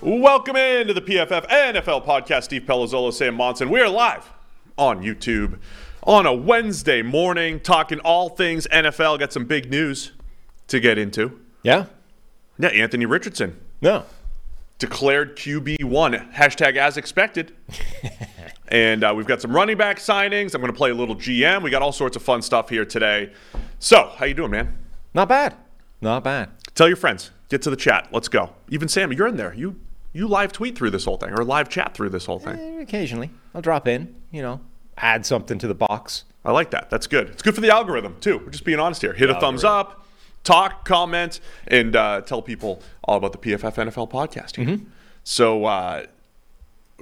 Welcome into the PFF NFL podcast. Steve Palazzolo, Sam Monson. We are live on YouTube on a Wednesday morning, talking all things NFL. Got some big news to get into. Yeah? Yeah, Anthony Richardson No. declared QB one. Hashtag as expected. and uh, we've got some running back signings. I'm going to play a little GM. We got all sorts of fun stuff here today. So, how you doing, man? Not bad. Not bad. Tell your friends. Get to the chat. Let's go. Even Sam, you're in there. You you live tweet through this whole thing or live chat through this whole thing. Eh, Occasionally. I'll drop in, you know, add something to the box. I like that. That's good. It's good for the algorithm too. We're just being honest here. Hit a thumbs up, talk, comment, and uh, tell people all about the PFF NFL podcast. Here. So, uh,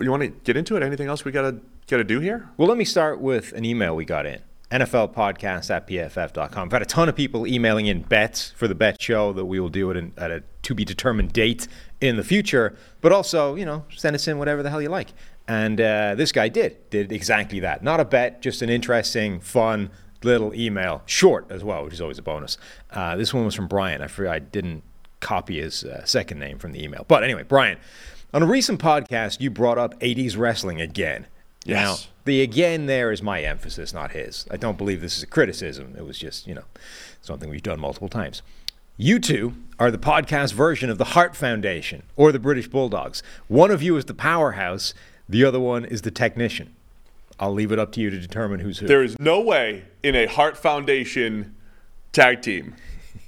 you want to get into it? Anything else we gotta gotta do here? Well, let me start with an email we got in. NFL podcast at pff.com. I've had a ton of people emailing in bets for the bet show that we will do it in, at a to be determined date in the future, but also, you know, send us in whatever the hell you like. And uh, this guy did, did exactly that. Not a bet, just an interesting, fun little email. Short as well, which is always a bonus. Uh, this one was from Brian. I forgot I didn't copy his uh, second name from the email. But anyway, Brian, on a recent podcast, you brought up 80s wrestling again. Yes. Now, the again there is my emphasis, not his. I don't believe this is a criticism. It was just, you know, something we've done multiple times. You two are the podcast version of the Hart Foundation or the British Bulldogs. One of you is the powerhouse, the other one is the technician. I'll leave it up to you to determine who's who. There is no way in a Hart Foundation tag team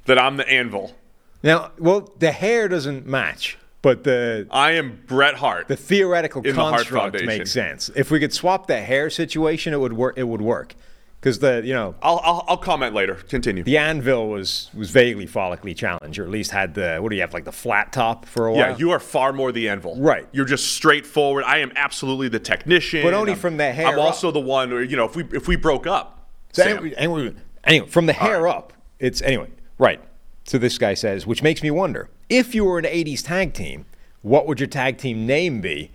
that I'm the anvil. Now, well, the hair doesn't match, but the I am Bret Hart. the theoretical In the construct makes sense. If we could swap the hair situation, it would work. It would work because the you know I'll, I'll I'll comment later. Continue. the anvil was was vaguely follically challenged, or at least had the what do you have like the flat top for a while? Yeah, you are far more the anvil. Right. You're just straightforward. I am absolutely the technician. But only I'm- from the hair I'm up. also the one where, you know, if we if we broke up. So anyway, anyway, anyway, from the hair up, it's anyway right. So this guy says, which makes me wonder if you were an '80s tag team, what would your tag team name be,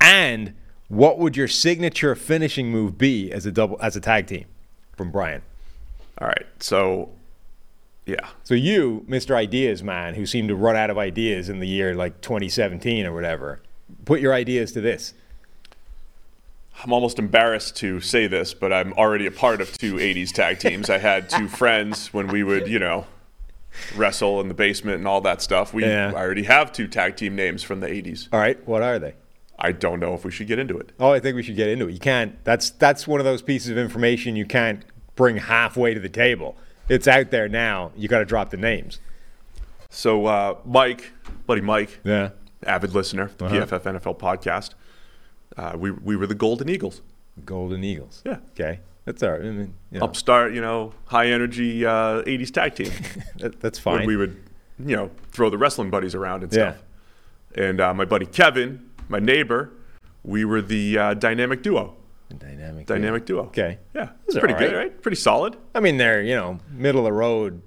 and what would your signature finishing move be as a double as a tag team? From Brian. All right. So yeah. So you, Mr. Ideas Man, who seemed to run out of ideas in the year like 2017 or whatever, put your ideas to this. I'm almost embarrassed to say this, but I'm already a part of two 80s tag teams. I had two friends when we would, you know, wrestle in the basement and all that stuff. We Yeah. I already have two tag team names from the 80s. All right, what are they? I don't know if we should get into it. Oh, I think we should get into it. You can't. That's that's one of those pieces of information you can't bring halfway to the table. It's out there now. You got to drop the names. So uh, Mike, buddy Mike, Yeah. avid listener, the Uh-huh. PFF NFL podcast. Uh, we we were the Golden Eagles. Golden Eagles. Yeah. Okay. That's all right. I mean, you know, Upstart, you know, high energy uh, 80s tag team. that, that's when fine. we would, you know, throw the wrestling buddies around and Yeah. stuff. And uh, my buddy Kevin, my neighbor, we were the uh, dynamic duo. Dynamic. Dynamic duo. Okay. Yeah, it's pretty good, right. right? Pretty solid. I mean, they're you know middle of the road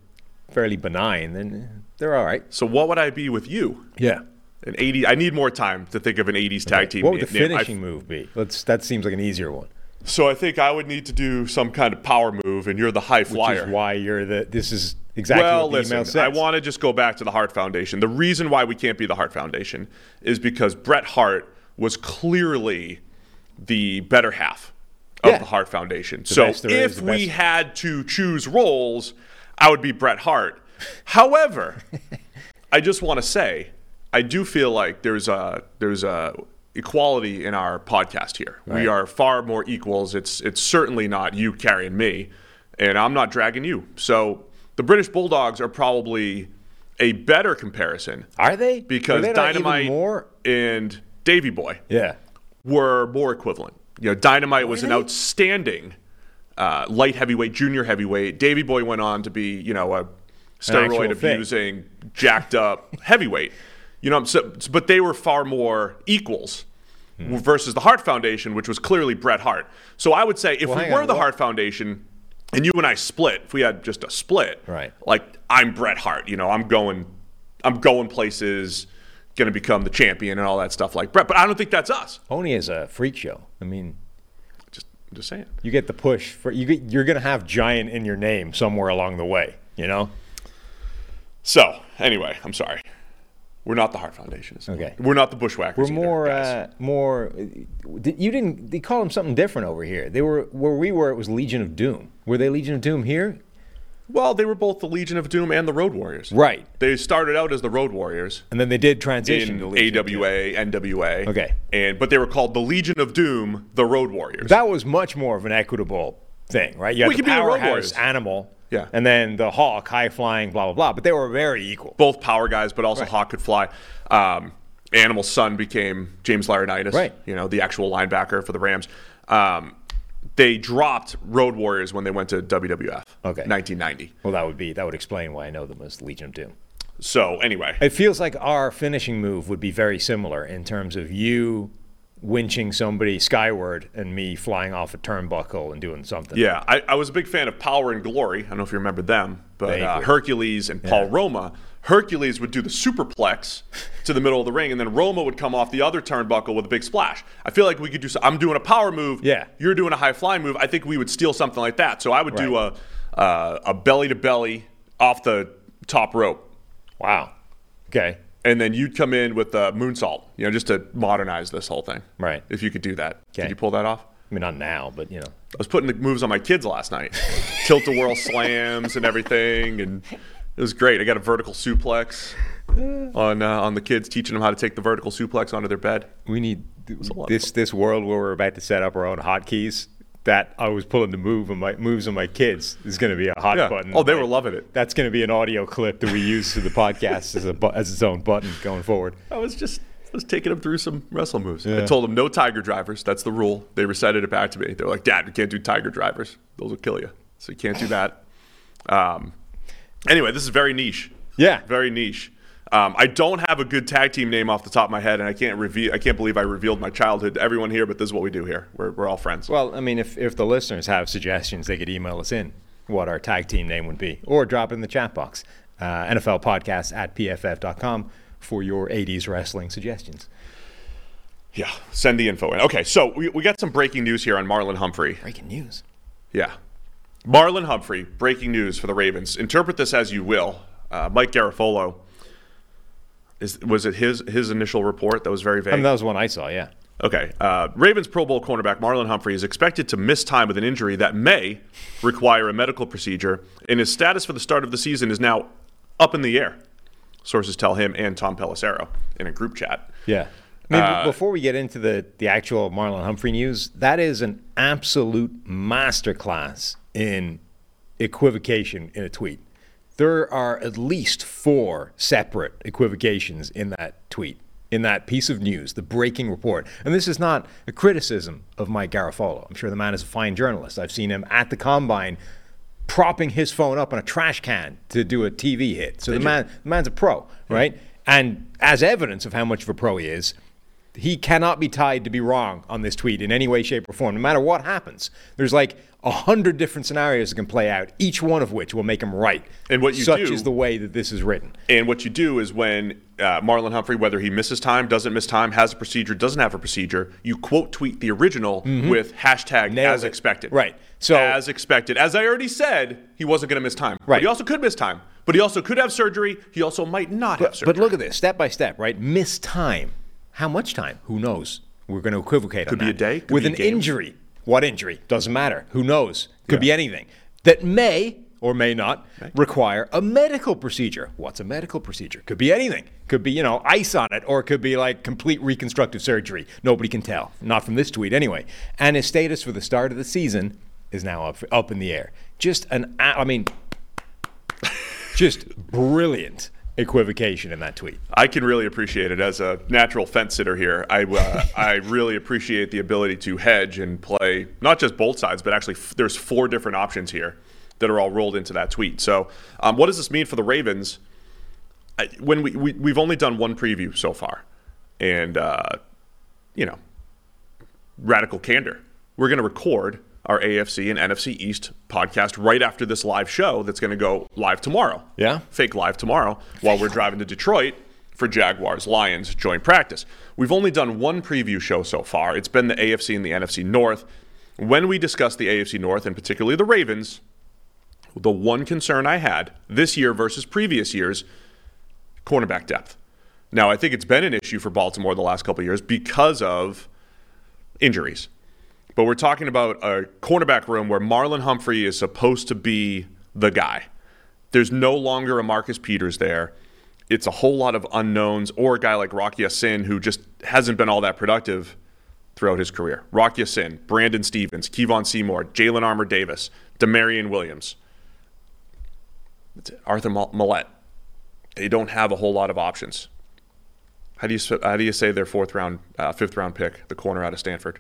fairly benign, then they're all right. So what would I be with you? Yeah. An 80. I need more time to think of an 80s tag team. What would the name. I- finishing move be? Let's. That seems like an easier one. So I think I would need to do some kind of power move, and you're the high flyer. Which is why you're the. This is exactly well, what the listen, email says. I want to just go back to the Hart Foundation. The reason why we can't be the Hart Foundation is because Bret Hart was clearly the better half of Yeah. the Hart Foundation. The so best there is, if we had to choose roles, I would be Bret Hart. However, I just want to say, I do feel like there's a there's a equality in our podcast here. We are far more equals. It's it's certainly not you carrying me, and I'm not dragging you. So the British Bulldogs are probably a better comparison. Are they? Because Are they Dynamite and Davy Boy Yeah. were more equivalent. You know, Dynamite was an outstanding uh, light heavyweight, junior heavyweight. Davy Boy went on to be, you know, a steroid abusing, jacked up heavyweight. You know, so, but they were far more equals Hmm. versus the Hart Foundation, which was clearly Bret Hart. So I would say if Well, we were on, the what- Hart Foundation and you and I split, if we had just a split, Right. like I'm Bret Hart, you know, I'm going, I'm going places, going to become the champion and all that stuff like Bret. But I don't think that's us. Only as a freak show. I mean, Just, just saying. you get the push for you. Get, you're going to have giant in your name somewhere along the way. You know. So anyway, I'm sorry. We're not the Hart Foundation. Okay. We're not the Bushwhackers. We're more, guys. uh, more. You didn't. They call them something different over here. They were where we were. It was Legion of Doom. Were they Legion of Doom here? well, they were both the Legion of Doom and the Road Warriors. Right. They started out as the Road Warriors And then they did transition in to Legion of Doom. AWA, NWA. Okay. And but they were called the Legion of Doom, the Road Warriors. That was much more of an equitable thing, right? You had We the could be the Road Warriors. animal, Yeah. and then the hawk, high flying, blah blah blah. But they were very equal. both power guys, but also Right. Hawk could fly. Um, Animal's son became James Laurinaitis, Right. You know, the actual linebacker for the Rams. Um, they dropped Road Warriors when they went to WWF. Okay. 1990. Well, that would be that would explain why I know them as Legion of Doom. So anyway, It feels like our finishing move would be very similar in terms of you winching somebody skyward and me flying off a turnbuckle and doing something. yeah, I, I was a big fan of Power and Glory. I don't know if you remember them, but uh, Hercules and Paul Yeah. Roma. Hercules would do the superplex to the middle of the ring, and then Roma would come off the other turnbuckle with a big splash. I feel like we could do. So, I'm doing a power move. Yeah. You're doing a high flying move. I think we would steal something like that. So I would do a uh, a belly to belly off the top rope, Wow. Okay. And then you'd come in with a moonsault. You know, just to modernize this whole thing. Right. If you could do that, Okay. could you pull that off? I mean, not now, but you know. I was putting the moves on my kids last night. Tilt a whirl slams and everything, and it was great. I got a vertical suplex on uh, on the kids, teaching them how to take the vertical suplex onto their bed. We need a lot of this this world where we're about to set up our own hotkeys. That I was pulling the move on my moves on my kids is going to be a hot Yeah. button. Oh, they were loving it. That's going to be an audio clip that we use for the podcast as a as its own button going forward. I was just I was taking them through some wrestle moves. I told them no tiger drivers. That's the rule. They recited it back to me. They're like, Dad, we can't do tiger drivers. Those will kill you. So you can't do that. Um, anyway, this is very niche. Yeah. Very niche. Um, I don't have a good tag team name off the top of my head, and I can't reveal. I can't believe I revealed my childhood to everyone here. But this is what we do here. We're, we're all friends. Well, I mean, if if the listeners have suggestions, they could email us in what our tag team name would be, or drop it in the chat box. Uh, NFL podcast at pff.com for your 80s wrestling suggestions. Yeah, send the info in. Okay, so we, we got some breaking news here on Marlon Humphrey. Breaking news. Yeah. Marlon Humphrey, breaking news for the Ravens. Interpret this as you will. Uh, Mike Garafolo, is, was it his his initial report that was very vague? I mean, that was one I saw, yeah. Okay. Uh, Ravens Pro Bowl cornerback Marlon Humphrey is expected to miss time with an injury that may require a medical procedure, and his status for the start of the season is now up in the air. Sources tell him and Tom Pelissero in a group chat. Yeah. I mean, Uh, before we get into the, the actual Marlon Humphrey news, that is an absolute masterclass in equivocation in a tweet. There are at least four separate equivocations in that tweet, in that piece of news, the breaking report. And this is not a criticism of Mike Garafolo. I'm sure the man is a fine journalist. I've seen him at the combine propping his phone up on a trash can to do a TV hit. So the man, the man's a pro, right? And as evidence of how much of a pro he is, he cannot be tied to be wrong on this tweet in any way, shape, or form, no matter what happens. There's like a hundred different scenarios that can play out, each one of which will make him right. And what you Such do- is the way that this is written. And what you do is when uh, Marlon Humphrey, whether he misses time, doesn't miss time, has a procedure, doesn't have a procedure, you quote tweet the original with hashtag Nailed as it. expected. Right. So- as expected. As I already said, he wasn't going to miss time. But Right. he also could miss time. But he also could have surgery. He also might not have surgery. but look at this, step by step, right? Miss time. How much time? Who knows? We're going to equivocate on it. Could be a day, could With be a an game. injury. What injury? Doesn't matter. Who knows? Could be anything. That may or may not require a medical procedure. What's a medical procedure? Could be anything. Could be, you know, ice on it, or it could be like complete reconstructive surgery. Nobody can tell. Not from this tweet, anyway. And his status for the start of the season is now up, up in the air. Just an, I mean, just brilliant equivocation in that tweet. I can really appreciate it as a natural fence sitter here. I uh, I really appreciate the ability to hedge and play not just both sides, but actually f- there's four different options here that are all rolled into that tweet. So, um, what does this mean for the Ravens? I, when we, we we've only done one preview so far, and uh, you know, radical candor. We're going to record our AFC and NFC East podcast right after this live show that's going to go live tomorrow. Yeah. Fake live tomorrow while we're driving to Detroit for Jaguars Lions joint practice. We've only done one preview show so far. It's been the AFC and the NFC North. When we discussed the AFC North and particularly the Ravens, the one concern I had this year versus previous years cornerback depth. Now, I think it's been an issue for Baltimore the last couple of years because of injuries. But we're talking about a cornerback room where Marlon Humphrey is supposed to be the guy. There's no longer a Marcus Peters there. It's a whole lot of unknowns, or a guy like Rock Ya-Sin who just hasn't been all that productive throughout his career. Rock Ya-Sin, Brandon Stephens, Kevon Seymour, Jalen Armour Davis, Damarion Williams, Arthur Mil- Millette. They don't have a whole lot of options. How do you how do you say their fourth round, uh, fifth round pick, the corner out of Stanford?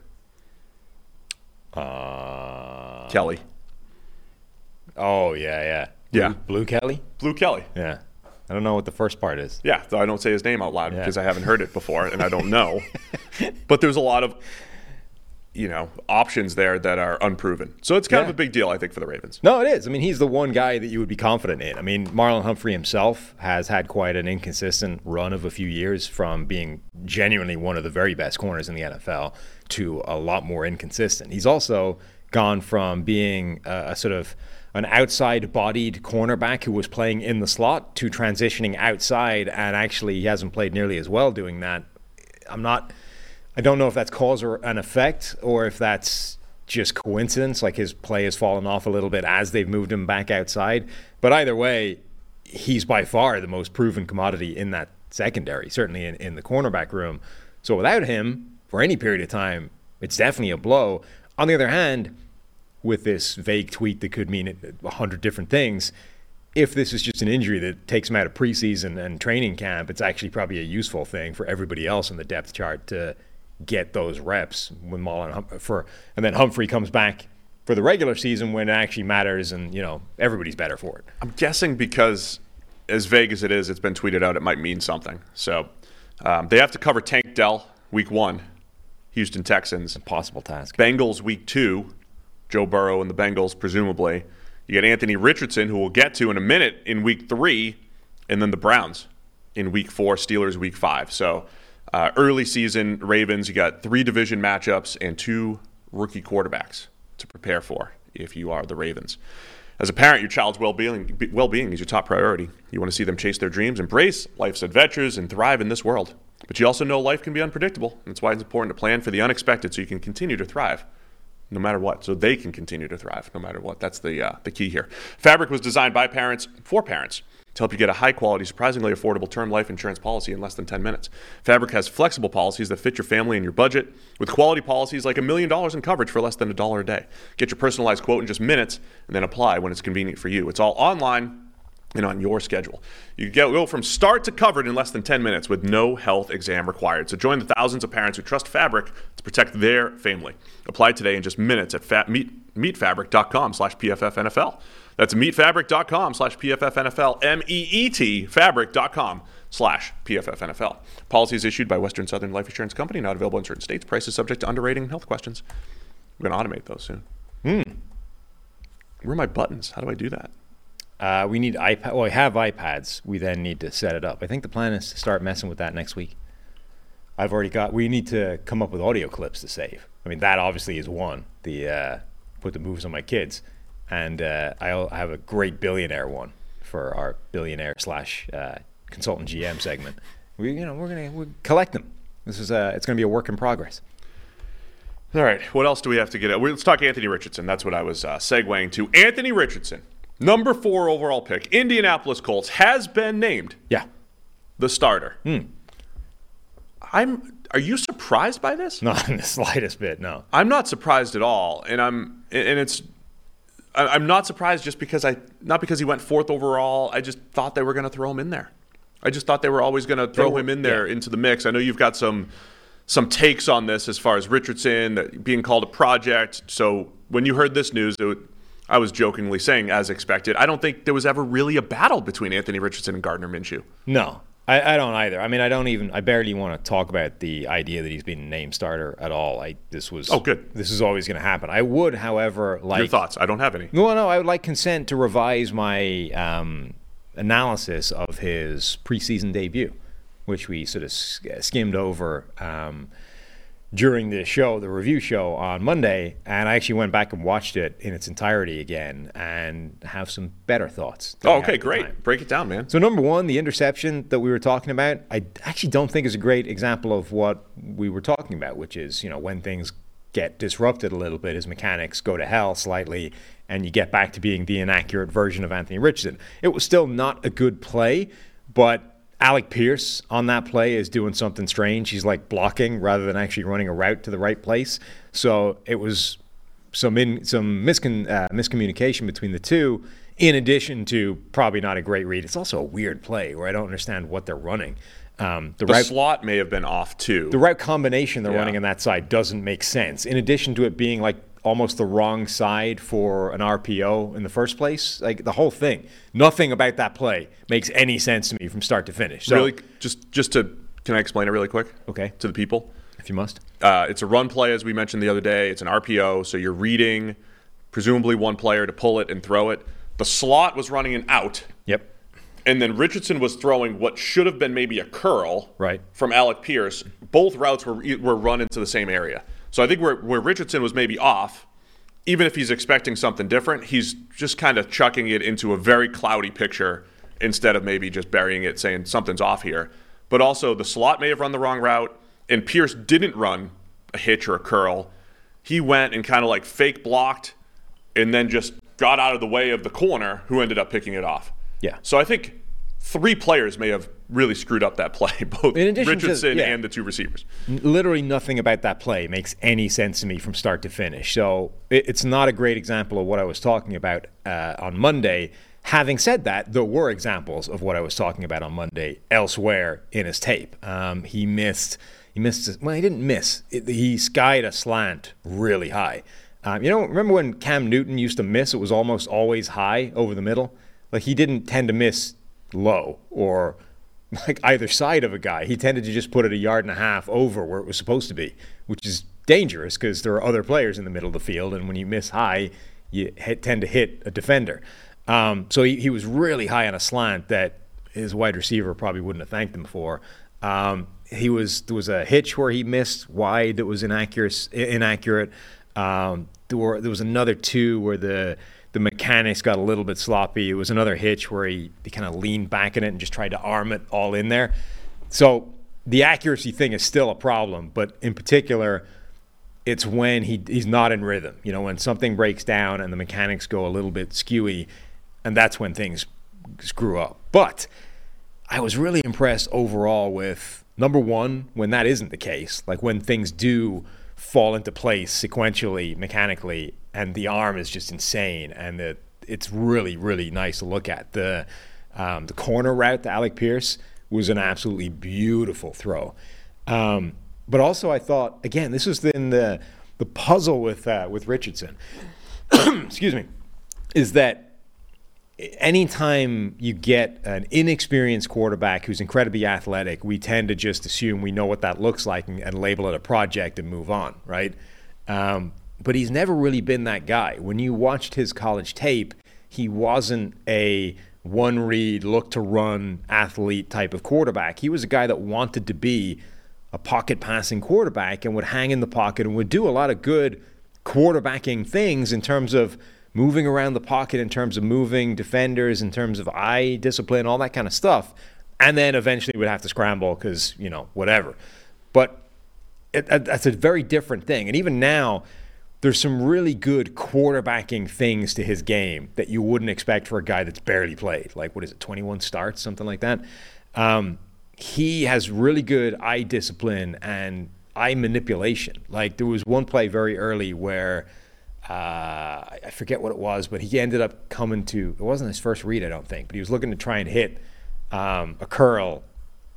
Uh, Kelly. Oh yeah, yeah, Yeah. Blu, Blu Kelly. Blu Kelly. Yeah, I don't know what the first part is. Yeah, though I don't say his name out loud Yeah. because I haven't heard it before and I don't know. but there's a lot of, you know, options there that are unproven. So it's kind of a big deal, I think, for the Ravens. No, it is. I mean, he's the one guy that you would be confident in. I mean, Marlon Humphrey himself has had quite an inconsistent run of a few years from being genuinely one of the very best corners in the NFL to a lot more inconsistent. He's also gone from being a, a sort of an outside bodied cornerback who was playing in the slot to transitioning outside, and actually he hasn't played nearly as well doing that. I'm not. I don't know if that's cause or an effect or if that's just coincidence, like his play has fallen off a little bit as they've moved him back outside. But either way, he's by far the most proven commodity in that secondary, certainly in, in the cornerback room. So without him, for any period of time, it's definitely a blow. On the other hand, with this vague tweet that could mean a hundred different things, if this is just an injury that takes him out of preseason and training camp, it's actually probably a useful thing for everybody else in the depth chart to get those reps when Mullen hum- for, and then Humphrey comes back for the regular season when it actually matters, and you know everybody's better for it. I'm guessing because, as vague as it is, it's been tweeted out, it might mean something. So um, they have to cover Tank Dell week one, Houston Texans. Impossible task. Bengals week two, Joe Burrow and the Bengals, presumably. You got Anthony Richardson, who we'll get to in a minute in week three, and then the Browns in week four, Steelers week five. So uh, early season Ravens, you got three division matchups and two rookie quarterbacks to prepare for if you are the Ravens. As a parent, your child's well-being, well-being is your top priority. You want to see them chase their dreams, embrace life's adventures, and thrive in this world. But you also know life can be unpredictable. and That's why it's important to plan for the unexpected so you can continue to thrive no matter what, so they can continue to thrive no matter what. That's the uh, the key here. Fabric was designed by parents for parents to help you get a high quality, surprisingly affordable term life insurance policy in less than 10 minutes. Fabric has flexible policies that fit your family and your budget, with quality policies like a million dollars in coverage for less than a dollar a day. Get your personalized quote in just minutes and then apply when it's convenient for you. It's all online and on your schedule. You go from start to covered in less than 10 minutes with no health exam required. So join the thousands of parents who trust Fabric to protect their family. Apply today in just minutes at fa- meet, meetfabric.com slash PFFNFL. That's meetfabric.com slash PFFNFL, M-E-E-T, fabric.com slash PFFNFL. Policy is issued by Western Southern Life Insurance Company, not available in certain states. Prices subject to underwriting and health questions. We're going to automate those soon. Hmm. Where are my buttons? How do I do that? Uh, we need iPad. Well, we have iPads. We then need to set it up. I think the plan is to start messing with that next week. I've already got. We need to come up with audio clips to save. I mean, that obviously is one. The uh, put the moves on my kids, and uh, I have a great billionaire one for our billionaire slash uh, consultant GM segment. We, you know, we're gonna we collect them. This is a. It's gonna be a work in progress. All right. What else do we have to get at? Let's talk Anthony Richardson. That's what I was uh, segueing to. Anthony Richardson, number four overall pick, Indianapolis Colts, has been named. Yeah. The starter. Hmm. I'm. Are you surprised by this? Not in the slightest bit. No. I'm not surprised at all, and I'm. And it's. I'm not surprised just because I. Not because he went fourth overall. I just thought they were going to throw him in there. I just thought they were always going to throw were, him in there yeah. into the mix. I know you've got some some takes on this as far as Richardson being called a project. So when you heard this news, it, I was jokingly saying, as expected, I don't think there was ever really a battle between Anthony Richardson and Gardner Minshew. No, I, I don't either. I mean, I don't even. I barely want to talk about the idea that he's being named starter at all. I this was. Oh, good. This is always going to happen. I would, however, like your thoughts. I don't have any. No, no. I would like consent to revise my um, analysis of his preseason debut which we sort of skimmed over um, during the show, the review show on Monday, and I actually went back and watched it in its entirety again and have some better thoughts. Oh, okay, great. Time. Break it down, man. So, number one, the interception that we were talking about, I actually don't think is a great example of what we were talking about, which is, you know, when things get disrupted a little bit, his mechanics go to hell slightly, and you get back to being the inaccurate version of Anthony Richardson. It was still not a good play, but Alec Pierce on that play is doing something strange. He's like blocking rather than actually running a route to the right place. So it was some in, some miscon, uh, miscommunication between the two. In addition to probably not a great read, it's also a weird play where I don't understand what they're running. Um, the, the route, slot may have been off too. The route combination they're yeah. running on that side doesn't make sense. In addition to it being like almost the wrong side for an RPO in the first place. Like the whole thing, nothing about that play makes any sense to me from start to finish. So, really, just just to can I explain it really quick? Okay, to the people, if you must. Uh, it's a run play, as we mentioned the other day. It's an RPO, so you're reading presumably one player to pull it and throw it. The slot was running an out. Yep. And then Richardson was throwing what should have been maybe a curl right. from Alec Pierce. Both routes were were run into the same area. So I think where, where Richardson was maybe off, even if he's expecting something different, he's just kind of chucking it into a very cloudy picture instead of maybe just burying it, saying something's off here. But also, the slot may have run the wrong route, and Pierce didn't run a hitch or a curl. He went and kind of like fake blocked and then just got out of the way of the corner who ended up picking it off. Yeah. So I think three players may have really screwed up that play, both Richardson to, yeah, and the two receivers. Literally nothing about that play makes any sense to me from start to finish. So it, it's not a great example of what I was talking about uh, on Monday. Having said that, there were examples of what I was talking about on Monday elsewhere in his tape. Um, he missed. He missed. Well, he didn't miss. It, he skied a slant really high. Um, you know, remember when Cam Newton used to miss? It was almost always high over the middle. Like he didn't tend to miss low or like either side of a guy. He tended to just put it a yard and a half over where it was supposed to be, which is dangerous because there are other players in the middle of the field, and when you miss high, you hit, tend to hit a defender. Um, so he, he was really high on a slant that his wide receiver probably wouldn't have thanked him for. Um, he was there was a hitch where he missed wide that was inaccurate. Inaccurate. Um, there, were, there was another two where the the mechanics got a little bit sloppy. It was another hitch where he, he kind of leaned back in it and just tried to arm it all in there. So the accuracy thing is still a problem, but in particular, it's when he he's not in rhythm. You know, when something breaks down and the mechanics go a little bit skewy, and that's when things screw up. But I was really impressed overall with number one when that isn't the case, like when things do fall into place sequentially, mechanically, and the arm is just insane, and the, it's really really nice to look at. The um, the corner route to Alec Pierce was an absolutely beautiful throw. Um, but also, I thought again, this was in the the puzzle with uh, with Richardson. excuse me, is that anytime you get an inexperienced quarterback who's incredibly athletic, we tend to just assume we know what that looks like and, and label it a project and move on, right? Um, but he's never really been that guy. When you watched his college tape, he wasn't a one read, look to run athlete type of quarterback. He was a guy that wanted to be a pocket passing quarterback and would hang in the pocket and would do a lot of good quarterbacking things in terms of moving around the pocket, in terms of moving defenders, in terms of eye discipline, all that kind of stuff. And then eventually would have to scramble because, you know, whatever. But it, that's a very different thing. And even now, there's some really good quarterbacking things to his game that you wouldn't expect for a guy that's barely played. Like, what is it, 21 starts, something like that? Um, he has really good eye discipline and eye manipulation. Like, there was one play very early where uh, I forget what it was, but he ended up coming to, it wasn't his first read, I don't think, but he was looking to try and hit um, a curl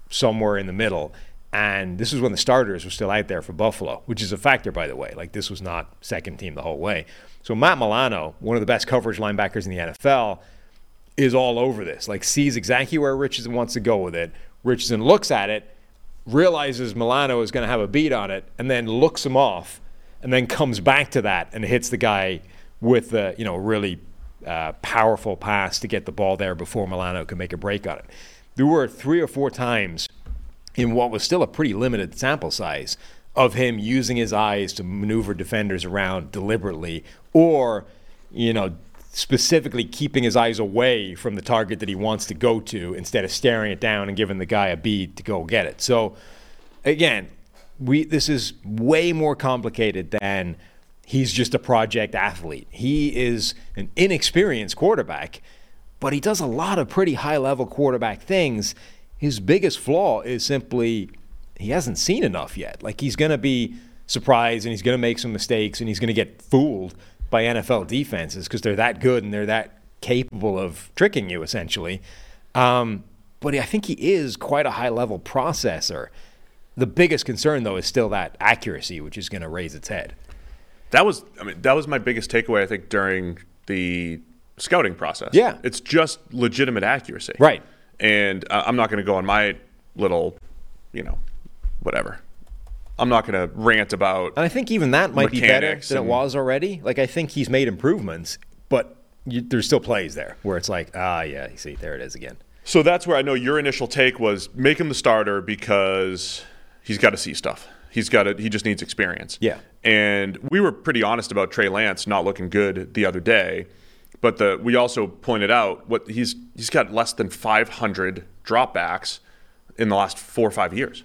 somewhere in the middle and this was when the starters were still out there for Buffalo, which is a factor, by the way. Like, this was not second team the whole way. So, Matt Milano, one of the best coverage linebackers in the NFL, is all over this. Like, sees exactly where Richardson wants to go with it. Richardson looks at it, realizes Milano is going to have a beat on it, and then looks him off, and then comes back to that and hits the guy with the, you know, really uh, powerful pass to get the ball there before Milano can make a break on it. There were three or four times in what was still a pretty limited sample size of him using his eyes to maneuver defenders around deliberately or, you know, specifically keeping his eyes away from the target that he wants to go to instead of staring it down and giving the guy a bead to go get it. So, again, we this is way more complicated than he's just a project athlete. He is an inexperienced quarterback, but he does a lot of pretty high level quarterback things his biggest flaw is simply he hasn't seen enough yet. Like he's going to be surprised and he's going to make some mistakes and he's going to get fooled by NFL defenses because they're that good and they're that capable of tricking you essentially. Um, but I think he is quite a high level processor. The biggest concern though is still that accuracy, which is going to raise its head. That was, I mean, that was my biggest takeaway. I think during the scouting process. Yeah, it's just legitimate accuracy. Right. And uh, I'm not going to go on my little, you know, whatever. I'm not going to rant about. And I think even that might be better than it was already. Like I think he's made improvements, but you, there's still plays there where it's like, ah, yeah, you see, there it is again. So that's where I know your initial take was make him the starter because he's got to see stuff. He's got to. He just needs experience. Yeah. And we were pretty honest about Trey Lance not looking good the other day. But the we also pointed out what he's he's got less than 500 dropbacks in the last four or five years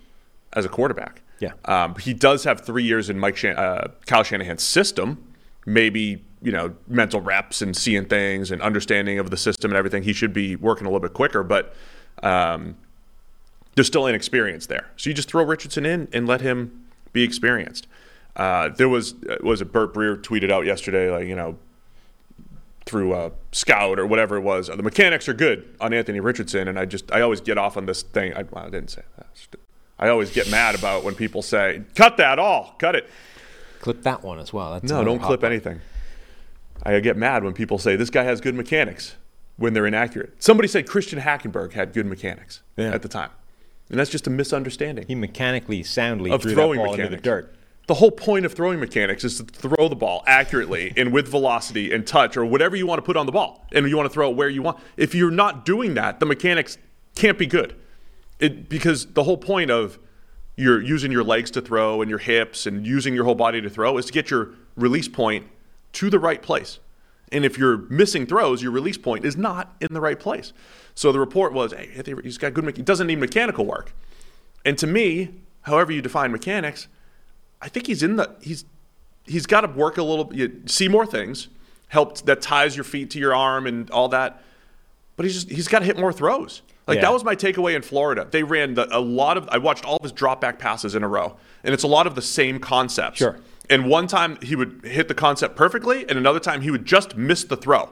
as a quarterback. Yeah, um, he does have three years in Mike Shan- uh, Kyle Shanahan's system. Maybe you know mental reps and seeing things and understanding of the system and everything. He should be working a little bit quicker, but um, there's still inexperience there. So you just throw Richardson in and let him be experienced. Uh, there was uh, was a Burt Breer tweeted out yesterday, like you know through a scout or whatever it was. The mechanics are good on Anthony Richardson, and I just I always get off on this thing. I, well, I didn't say that. I always get mad about when people say, "Cut that all, cut it." Clip that one as well. That's no, don't clip one. anything. I get mad when people say this guy has good mechanics when they're inaccurate. Somebody said Christian Hackenberg had good mechanics yeah. at the time, and that's just a misunderstanding. He mechanically soundly of throwing mechanics. into the dirt the whole point of throwing mechanics is to throw the ball accurately and with velocity and touch or whatever you want to put on the ball and you want to throw it where you want. If you're not doing that the mechanics can't be good. It because the whole point of you're using your legs to throw and your hips and using your whole body to throw is to get your release point to the right place. And if you're missing throws your release point is not in the right place. So the report was hey he's got good mechanics. he doesn't need mechanical work. And to me however you define mechanics I think he's in the he's he's got to work a little you see more things help that ties your feet to your arm and all that but he's just he's got to hit more throws. Like yeah. that was my takeaway in Florida. They ran the, a lot of I watched all of his drop back passes in a row and it's a lot of the same concepts. Sure. And one time he would hit the concept perfectly and another time he would just miss the throw.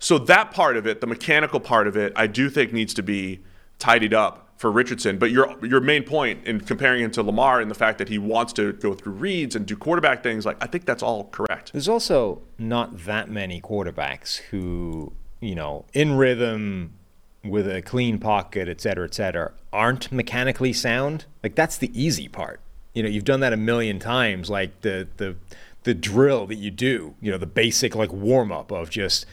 So that part of it the mechanical part of it I do think needs to be tidied up for Richardson. But your your main point in comparing him to Lamar and the fact that he wants to go through reads and do quarterback things, like I think that's all correct. There's also not that many quarterbacks who you know, in rhythm with a clean pocket, et cetera, et cetera, aren't mechanically sound, like that's the easy part. You know, you've done that a million times, like the the the drill that you do, you know, the basic like warm up of just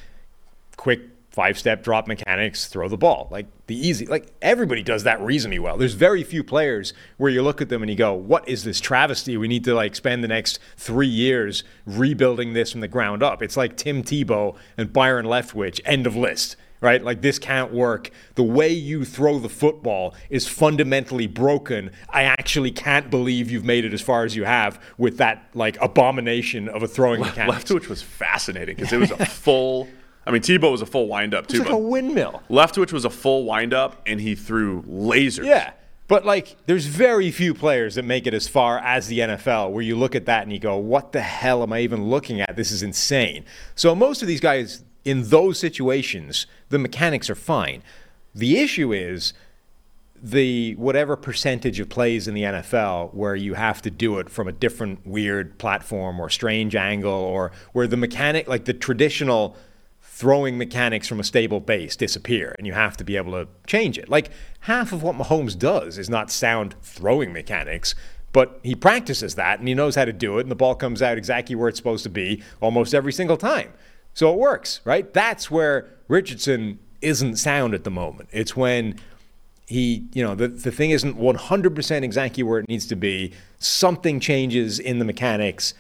quick five step drop mechanics, throw the ball. Like the easy, like everybody does that reasonably well. There's very few players where you look at them and you go, what is this travesty? We need to like spend the next three years rebuilding this from the ground up. It's like Tim Tebow and Byron Leftwich, end of list. Right? Like, this can't work. The way you throw the football is fundamentally broken. I actually can't believe you've made it as far as you have with that, like, abomination of a throwing mechanic. Leftwich was fascinating because it was a full I mean, Tebow was a full windup too. It's like a windmill. Leftwich was a full windup, and he threw lasers. Yeah, but like, there's very few players that make it as far as the NFL, where you look at that and you go, "What the hell am I even looking at? This is insane." So most of these guys in those situations, the mechanics are fine. The issue is the whatever percentage of plays in the NFL where you have to do it from a different weird platform or strange angle or where the mechanic like the traditional throwing mechanics from a stable base disappear and you have to be able to change it. Like half of what Mahomes does is not sound throwing mechanics, but he practices that and he knows how to do it and the ball comes out exactly where it's supposed to be almost every single time. So it works, right? That's where Richardson isn't sound at the moment. It's when he, you know, the, the thing isn't 100% exactly where it needs to be. Something changes in the mechanics,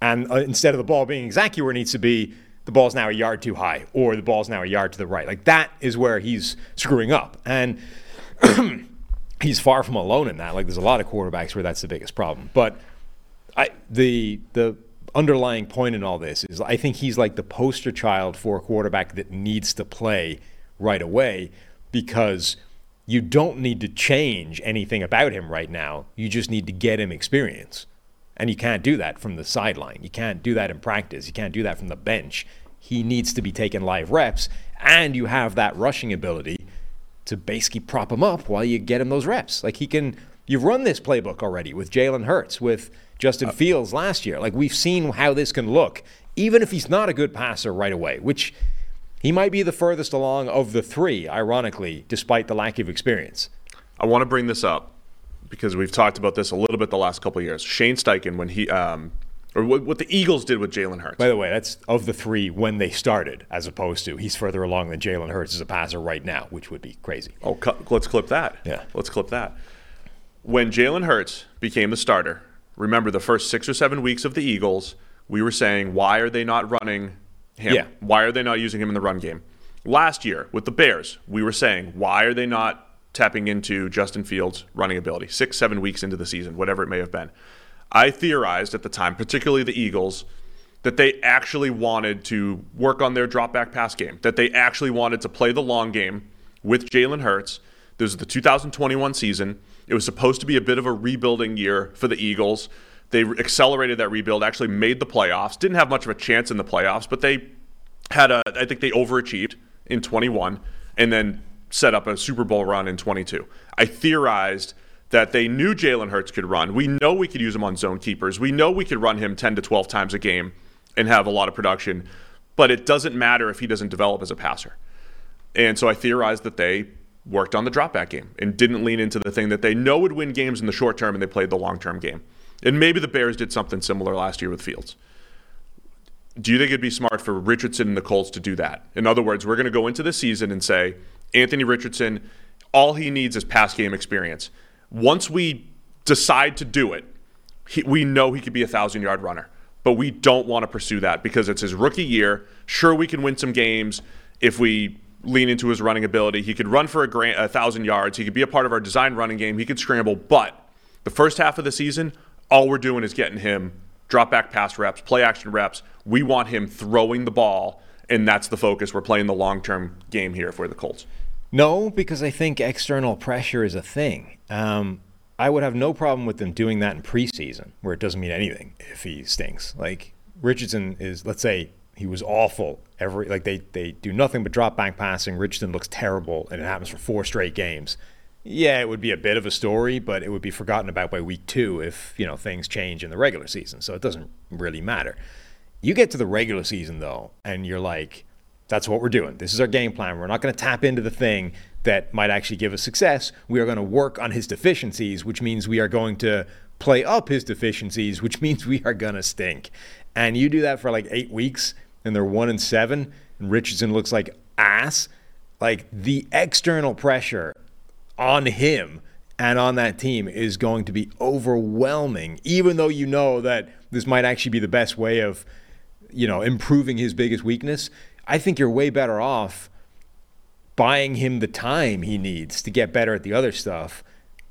and uh, instead of the ball being exactly where it needs to be, the ball's now a yard too high, or the ball's now a yard to the right. Like that is where he's screwing up. And he's far from alone in that. Like there's a lot of quarterbacks where that's the biggest problem. But I, the the underlying point in all this is I think he's like the poster child for a quarterback that needs to play right away because you don't need to change anything about him right now. You just need to get him experience. And you can't do that from the sideline. You can't do that in practice. You can't do that from the bench. He needs to be taking live reps, and you have that rushing ability to basically prop him up while you get him those reps. Like he can, you've run this playbook already with Jalen Hurts, with Justin uh, Fields last year. Like we've seen how this can look, even if he's not a good passer right away, which he might be the furthest along of the three, ironically, despite the lack of experience. I want to bring this up because we've talked about this a little bit the last couple of years. Shane Steichen, when he, um, or what, what, the Eagles did with Jalen Hurts. By the way, that's of the three when they started, as opposed to he's further along than Jalen Hurts as a passer right now, which would be crazy. Oh, cu- let's clip that. Yeah. Let's clip that. When Jalen Hurts became the starter, remember the first six or seven weeks of the Eagles, we were saying, why are they not running him? Yeah. Why are they not using him in the run game? Last year with the Bears, we were saying, why are they not tapping into Justin Fields' running ability, six, seven weeks into the season, whatever it may have been. I theorized at the time, particularly the Eagles, that they actually wanted to work on their drop back pass game, that they actually wanted to play the long game with Jalen Hurts. This is the 2021 season. It was supposed to be a bit of a rebuilding year for the Eagles. They accelerated that rebuild, actually made the playoffs. Didn't have much of a chance in the playoffs, but they had a, I think they overachieved in 21 and then set up a Super Bowl run in 22. I theorized that they knew Jalen Hurts could run. We know we could use him on zone keepers. We know we could run him 10 to 12 times a game and have a lot of production, but it doesn't matter if he doesn't develop as a passer. And so I theorized that they worked on the dropback game and didn't lean into the thing that they know would win games in the short term and they played the long term game. And maybe the Bears did something similar last year with Fields. Do you think it'd be smart for Richardson and the Colts to do that? In other words, we're going to go into the season and say, Anthony Richardson, all he needs is pass game experience. Once we decide to do it, he, we know he could be a thousand yard runner, but we don't want to pursue that because it's his rookie year. Sure, we can win some games if we lean into his running ability. He could run for a, grand, a thousand yards. He could be a part of our design running game. He could scramble, but the first half of the season, all we're doing is getting him drop back pass reps, play action reps. We want him throwing the ball, and that's the focus. We're playing the long term game here for the Colts. No, because I think external pressure is a thing. Um, I would have no problem with them doing that in preseason, where it doesn't mean anything if he stinks. Like Richardson is, let's say he was awful every like they they do nothing but drop back passing. Richardson looks terrible, and it happens for four straight games. Yeah, it would be a bit of a story, but it would be forgotten about by week two if you know things change in the regular season. So it doesn't really matter. You get to the regular season though, and you're like, That's what we're doing. This is our game plan. We're not going to tap into the thing that might actually give us success. We are going to work on his deficiencies, which means we are going to play up his deficiencies, which means we are going to stink. And you do that for like eight weeks, and they're one and seven, and Richardson looks like ass. Like the external pressure on him and on that team is going to be overwhelming, even though you know that this might actually be the best way of, you know, improving his biggest weakness. I think you're way better off buying him the time he needs to get better at the other stuff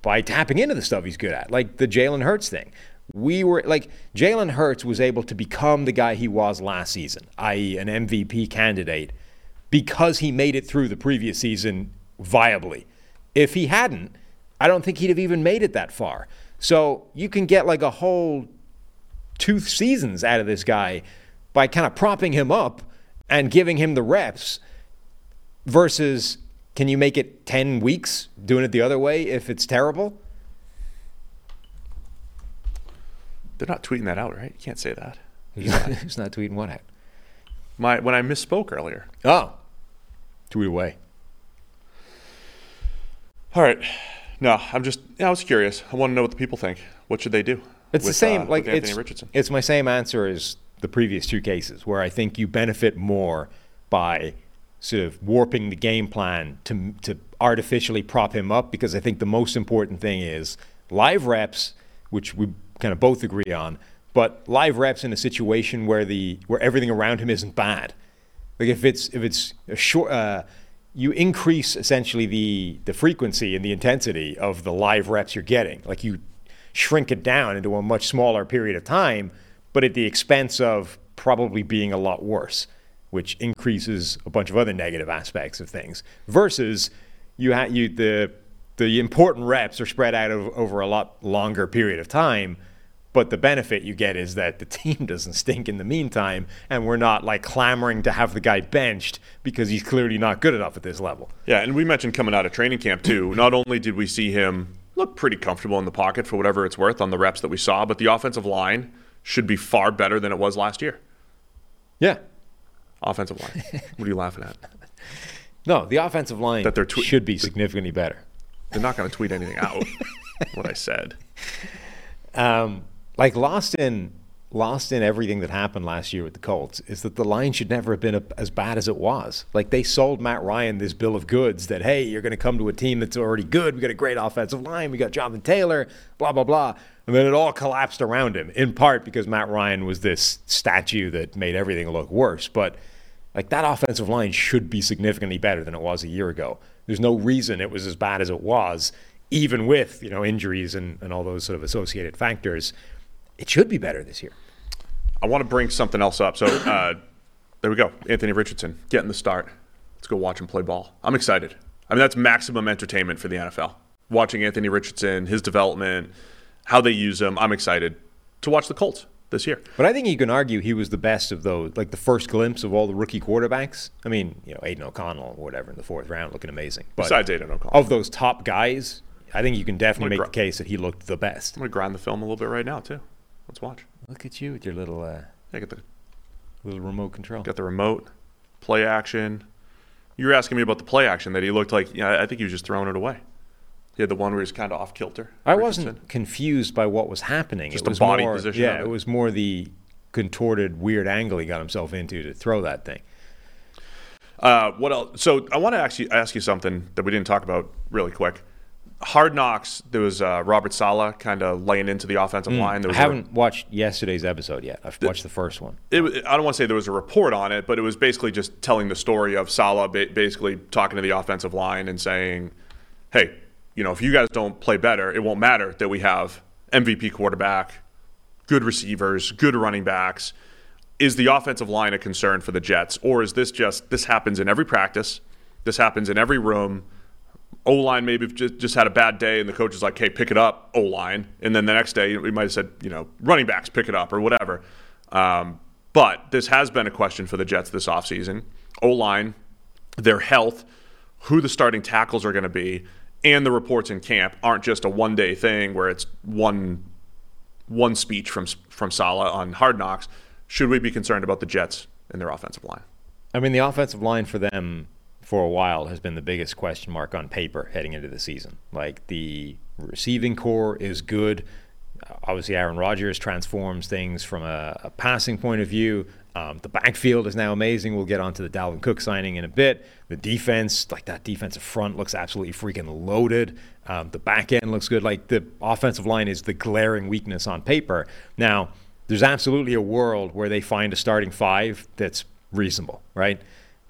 by tapping into the stuff he's good at, like the Jalen Hurts thing. We were like Jalen Hurts was able to become the guy he was last season, i.e., an MVP candidate, because he made it through the previous season viably. If he hadn't, I don't think he'd have even made it that far. So you can get like a whole two seasons out of this guy by kind of propping him up and giving him the reps versus can you make it 10 weeks doing it the other way if it's terrible? They're not tweeting that out, right? You can't say that. Who's not, who's not tweeting what out? My when I misspoke earlier. Oh, tweet away. All right. No, I'm just. I was curious. I want to know what the people think. What should they do? It's with, the same. uh, like Anthony it's Richardson. it's my same answer as the previous two cases, where I think you benefit more by sort of warping the game plan to to artificially prop him up, because I think the most important thing is live reps, which we kind of both agree on, but live reps in a situation where the where everything around him isn't bad. Like if it's if it's a short. Uh, you increase essentially the the frequency and the intensity of the live reps you're getting. Like you shrink it down into a much smaller period of time, but at the expense of probably being a lot worse, which increases a bunch of other negative aspects of things. Versus you ha- you the the important reps are spread out of, over a lot longer period of time. But the benefit you get is that the team doesn't stink in the meantime, and we're not like clamoring to have the guy benched because he's clearly not good enough at this level. Yeah, and we mentioned coming out of training camp too. Not only did we see him look pretty comfortable in the pocket for whatever it's worth on the reps that we saw, but the offensive line should be far better than it was last year. Yeah. Offensive line. what are you laughing at? No, the offensive line That they're should be significantly better. They're not going to tweet anything out. what I said. Um, like lost in lost in everything that happened last year with the Colts is that the line should never have been a, as bad as it was. Like they sold Matt Ryan this bill of goods that hey, you're going to come to a team that's already good. We got a great offensive line. We got Jonathan Taylor. Blah blah blah. And then it all collapsed around him, in part because Matt Ryan was this statue that made everything look worse. But like that offensive line should be significantly better than it was a year ago. There's no reason it was as bad as it was, even with you know injuries and, and all those sort of associated factors. It should be better this year. I want to bring something else up. So uh, there we go. Anthony Richardson getting the start. Let's go watch him play ball. I'm excited. I mean, that's maximum entertainment for the NFL. Watching Anthony Richardson, his development, how they use him. I'm excited to watch the Colts this year. But I think you can argue he was the best of those, like the first glimpse of all the rookie quarterbacks. I mean, you know, Aidan O'Connell or whatever in the fourth round, looking amazing. But Besides Aidan O'Connell. of those top guys, I think you can definitely make gonna the case that he looked the best. I'm going to grind the film a little bit right now, too. Let's watch. Look at you with your little uh, Yeah, get the, little remote control. got the remote, play action. You were asking me about the play action that he looked like, yeah, I think he was just throwing it away. He had the one where he's kind of off kilter. I Richardson. wasn't confused by what was happening. Just it the was body more, position Yeah, it. it was more the contorted, weird angle he got himself into to throw that thing. Uh, what else? So I want to actually ask you something that we didn't talk about really quick. Hard Knocks. There was uh, Robert Saleh kind of laying into the offensive line. There I was a- haven't watched yesterday's episode yet. I've watched the first one. it, I don't want to say there was a report on it, but it was basically just telling the story of Saleh ba- basically talking to the offensive line and saying, "Hey, you know, if you guys don't play better, it won't matter that we have MVP quarterback, good receivers, good running backs. Is the offensive line a concern for the Jets, or is this just this happens in every practice? This happens in every room." O line maybe just, just had a bad day, and the coach is like, "Hey, pick it up, O line." And then the next day, we might have said, "You know, running backs, pick it up," or whatever. Um, but this has been a question for the Jets this offseason. O line, their health, who the starting tackles are going to be, and the reports in camp aren't just a one day thing where it's one one speech from from Saleh on Hard Knocks. Should we be concerned about the Jets and their offensive line? I mean, the offensive line for them for a while has been the biggest question mark on paper heading into the season. Like the receiving corps is good. Obviously, Aaron Rodgers transforms things from a, a passing point of view. Um, the backfield is now amazing. We'll get onto the Dalvin Cook signing in a bit. The defense, like that defensive front, looks absolutely freaking loaded. Um, the back end looks good. Like the offensive line is the glaring weakness on paper. Now, there's absolutely a world where they find a starting five that's reasonable, right?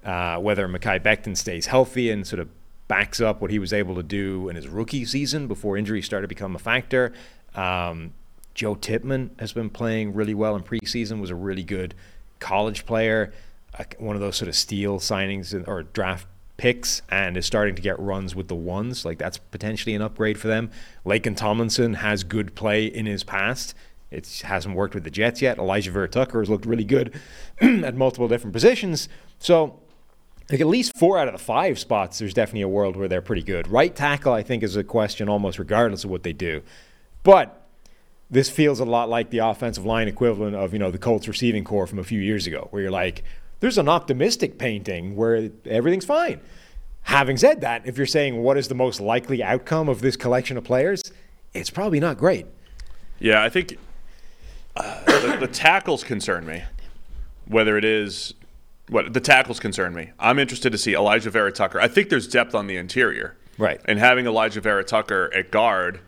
Uh, whether Mekhi Becton stays healthy and sort of backs up what he was able to do in his rookie season before injuries started to become a factor. Um, Joe Tippmann has been playing really well in preseason, was a really good college player, one of those sort of steal signings or draft picks, and is starting to get runs with the ones. Like that's potentially an upgrade for them. Laken Tomlinson has good play in his past. It hasn't worked with the Jets yet. Alijah Vera Tucker has looked really good at multiple different positions. So like at least four out of the five spots, there's definitely a world where they're pretty good. Right tackle, I think, is a question almost regardless of what they do. But this feels a lot like the offensive line equivalent of, you know, the Colts receiving corps from a few years ago, where you're like, there's an optimistic painting where everything's fine. Having said that, if you're saying what is the most likely outcome of this collection of players, it's probably not great. Yeah, I think uh, the, the tackles concern me. Whether it is what the tackles concern me. I'm interested to see Alijah Vera Tucker. I think there's depth on the interior. Right. And having Alijah Vera Tucker at guard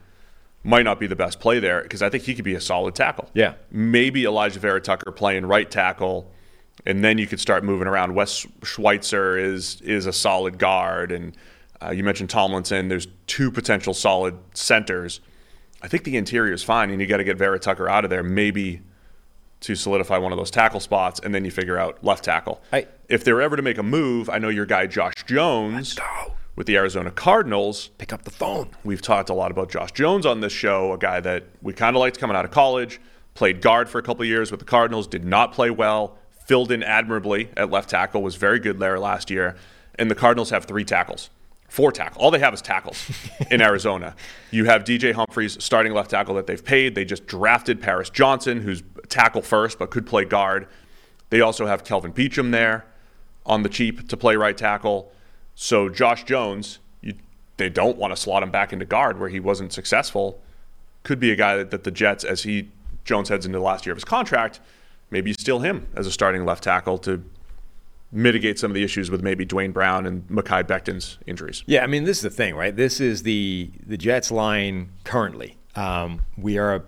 might not be the best play there because I think he could be a solid tackle. Yeah. Maybe Alijah Vera Tucker playing right tackle, and then you could start moving around. Wes Schweitzer is is a solid guard, and uh, you mentioned Tomlinson. There's two potential solid centers. I think the interior is fine, and you got to get Vera Tucker out of there. Maybe to solidify one of those tackle spots, and then you figure out left tackle. I, if they're ever to make a move, I know your guy Josh Jones with the Arizona Cardinals. Pick up the phone. We've talked a lot about Josh Jones on this show, a guy that we kind of liked coming out of college, played guard for a couple years with the Cardinals, did not play well, filled in admirably at left tackle, was very good there last year, and the Cardinals have three tackles four tackle. All they have is tackles in Arizona. You have DJ Humphries starting left tackle that they've paid. They just drafted Paris Johnson, who's tackle first but could play guard. They also have Kelvin Beachum there on the cheap to play right tackle. So Josh Jones, you, they don't want to slot him back into guard where he wasn't successful. Could be a guy that, that the Jets, as he Jones heads into the last year of his contract, maybe steal him as a starting left tackle to mitigate some of the issues with maybe Duane Brown and Mekhi Becton's injuries. Yeah, I mean, this is the thing, right? This is the the Jets line currently. Um, we are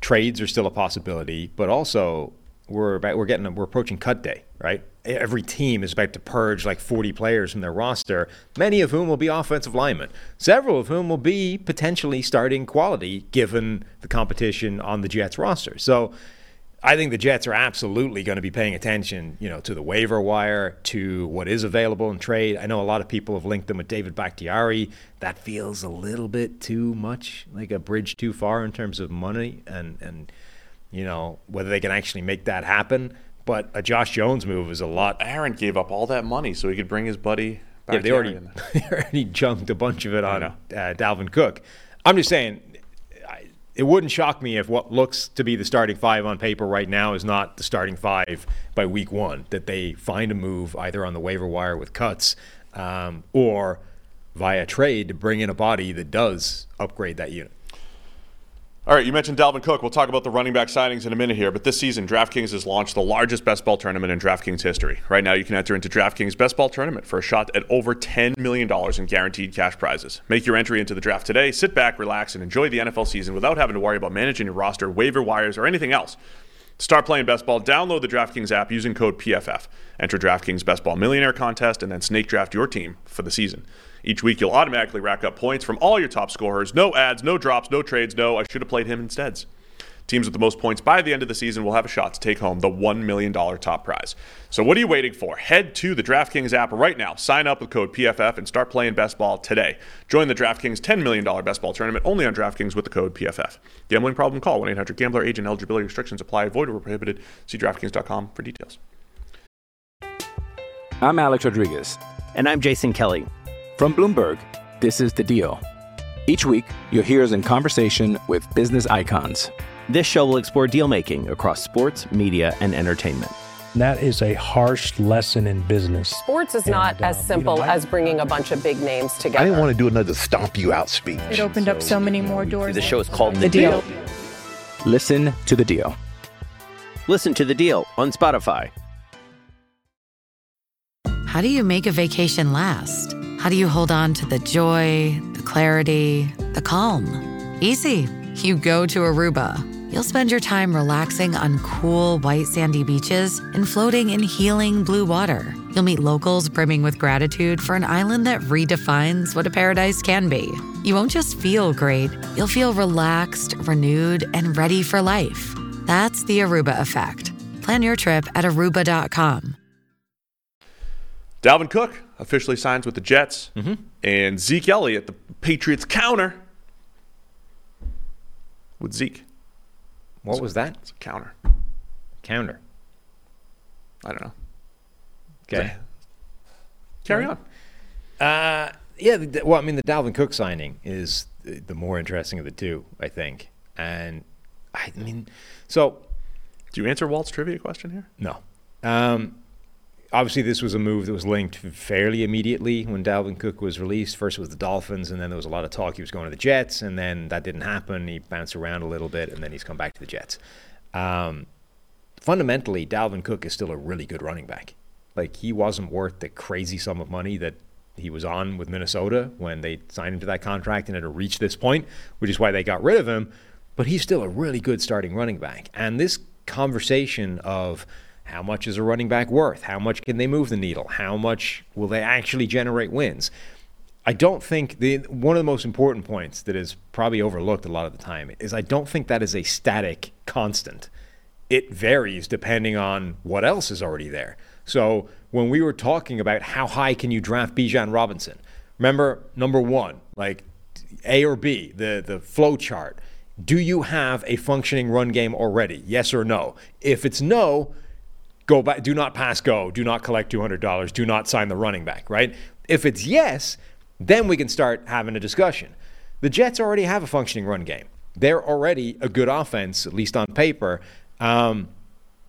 trades are still a possibility, but also we're about, we're getting we're approaching cut day, right? Every team is about to purge like 40 players from their roster, many of whom will be offensive linemen, several of whom will be potentially starting quality given the competition on the Jets roster. So I think the Jets are absolutely going to be paying attention, you know, to the waiver wire, to what is available in trade. I know a lot of people have linked them with David Bakhtiari. That feels a little bit too much, like a bridge too far in terms of money and and you know whether they can actually make that happen. But a Josh Jones move is a lot. Aaron gave up all that money so he could bring his buddy. Back yeah, they already they already junked a bunch of it on uh, Dalvin Cook. I'm just saying it wouldn't shock me if what looks to be the starting five on paper right now is not the starting five by week one. That they find a move either on the waiver wire with cuts um, or via trade to bring in a body that does upgrade that unit. All right, you mentioned Dalvin Cook. We'll talk about the running back signings in a minute here. But this season, DraftKings has launched the largest best ball tournament in DraftKings history. Right now, you can enter into DraftKings Best Ball Tournament for a shot at over $10 million in guaranteed cash prizes. Make your entry into the draft today. Sit back, relax, and enjoy the NFL season without having to worry about managing your roster, waiver wires, or anything else. Start playing best ball. Download the DraftKings app using code PFF. Enter DraftKings Best Ball Millionaire Contest and then snake draft your team for the season. Each week, you'll automatically rack up points from all your top scorers. No ads, no drops, no trades, no, I should have played him instead. Teams with the most points by the end of the season will have a shot to take home the $1 million top prize. So, what are you waiting for? Head to the DraftKings app right now. Sign up with code PFF and start playing best ball today. Join the DraftKings $10 million best ball tournament only on DraftKings with the code PFF. Gambling problem? Call 1 800 Gambler. Agent eligibility restrictions apply. Void or prohibited. See DraftKings.com for details. I'm Alex Rodriguez. And I'm Jason Kelly. From Bloomberg, this is The Deal. Each week, you'll hear us in conversation with business icons. This show will explore deal making across sports, media, and entertainment that is a harsh lesson in business. Sports is not And, as um, simple you know, I- as bringing a bunch of big names together. I didn't want to do another stomp you out speech. It opened up so many more doors. The show is called The Deal. Listen to the deal. Listen to the deal on Spotify. How do you make a vacation last? How do you hold on to the joy, the clarity, the calm? Easy. You go to Aruba. You'll spend your time relaxing on cool, white, sandy beaches and floating in healing blue water. You'll meet locals brimming with gratitude for an island that redefines what a paradise can be. You won't just feel great, you'll feel relaxed, renewed, and ready for life. That's the Aruba effect. Plan your trip at aruba.com. Dalvin Cook officially signs with the Jets, Mm-hmm. and Zeke Elliott, the Patriots counter with Zeke. What was that? It's a counter. Counter. I don't know. Okay. Carry on. Uh, yeah. The, well, I mean, the Dalvin Cook signing is the the more interesting of the two, I think. And I mean, so Do you answer Walt's trivia question here? no. Um, obviously, this was a move that was linked fairly immediately when Dalvin Cook was released. First it was the Dolphins, and then there was a lot of talk he was going to the Jets, and then that didn't happen. He bounced around a little bit, and then he's come back to the Jets. Um, fundamentally, Dalvin Cook is still a really good running back. Like he wasn't worth the crazy sum of money that he was on with Minnesota when they signed him to that contract and it had reached this point, which is why they got rid of him. But he's still a really good starting running back. And this conversation of how much is a running back worth? How much can they move the needle? How much will they actually generate wins? I don't think the one of the most important points that is probably overlooked a lot of the time is I don't think that is a static constant. It varies depending on what else is already there. So when we were talking about how high can you draft Bijan Robinson, remember number one, like A or B, the the flow chart. Do you have a functioning run game already? Yes or no? If it's no, go back do not pass go. Do not collect $200 do not sign the running back right? If it's yes then we can start having a discussion. The jets already have a functioning run game. They're already a good offense at least on paper. Um,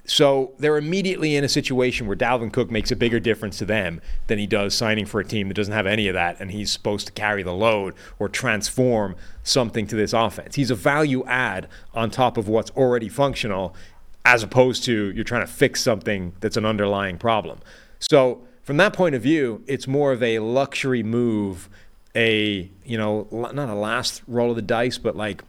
so they're immediately in a situation where Dalvin Cook makes a bigger difference to them than he does signing for a team that doesn't have any of that, and he's supposed to carry the load or transform something to this offense. He's a value add on top of what's already functional, as opposed to you're trying to fix something that's an underlying problem. So from that point of view, it's more of a luxury move, a you know not a last roll of the dice, but like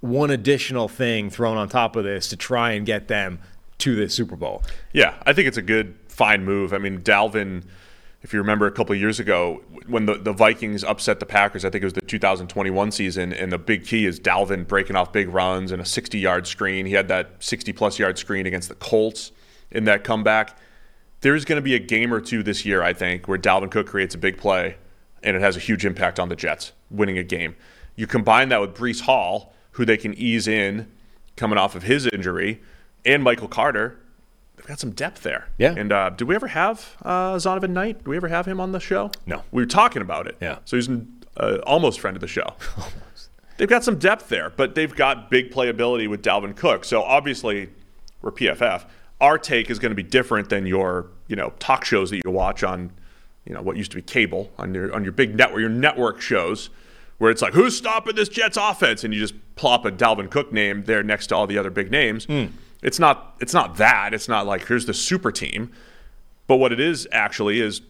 one additional thing thrown on top of this to try and get them to the Super Bowl. Yeah, I think it's a good, fine move. I mean, Dalvin, if you remember a couple years ago, when the, the Vikings upset the Packers, I think it was the 2021 season, and the big key is Dalvin breaking off big runs and a 60 yard screen. He had that 60 plus yard screen against the Colts in that comeback. There's going to be a game or two this year, I think, where Dalvin Cook creates a big play and it has a huge impact on the Jets winning a game. You combine that with Breece Hall, who they can ease in coming off of his injury, and Michael Carter. They've got some depth there. Yeah. And uh, did we ever have uh, Zonovan Knight? Did we ever have him on the show? No. We were talking about it. Yeah. So he's an uh, almost friend of the show. They've got some depth there, but they've got big playability with Dalvin Cook. So obviously, we're PFF. Our take is going to be different than your, you know, talk shows that you watch on, you know, what used to be cable on your on your big network, your network shows, where it's like, who's stopping this Jets offense, and you just plop a Dalvin Cook name there next to all the other big names. It's not it's not that. It's not like here's the super team. But what it is actually is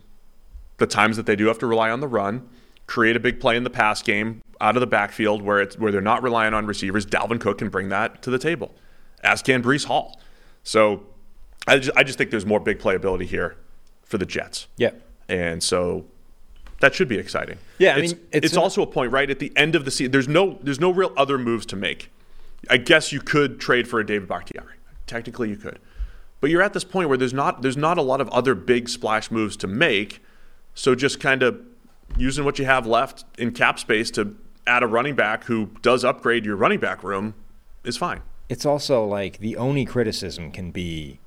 the times that they do have to rely on the run, create a big play in the pass game out of the backfield where it's where they're not relying on receivers. Dalvin Cook can bring that to the table, as can Breece Hall. So I just, I just think there's more big playability here for the Jets. Yeah. And so that should be exciting. Yeah, I it's, mean, it's it's not- also a point right at the end of the season. There's no there's no real other moves to make. I guess you could trade for a David Bakhtiari. Technically, you could, but you're at this point where there's not there's not a lot of other big splash moves to make. So just kind of using what you have left in cap space to add a running back who does upgrade your running back room is fine. It's also like the only criticism can be,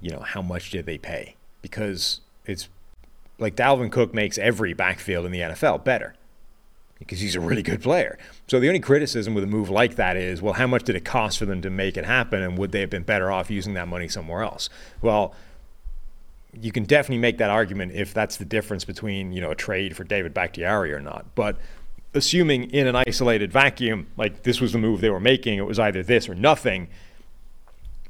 you know, how much did they pay? Because it's like Dalvin Cook makes every backfield in the NFL better because he's a really good player. So the only criticism with a move like that is, well, how much did it cost for them to make it happen, and would they have been better off using that money somewhere else? Well, you can definitely make that argument if that's the difference between you know a trade for David Bakhtiari or not. But assuming in an isolated vacuum, like this was the move they were making, it was either this or nothing.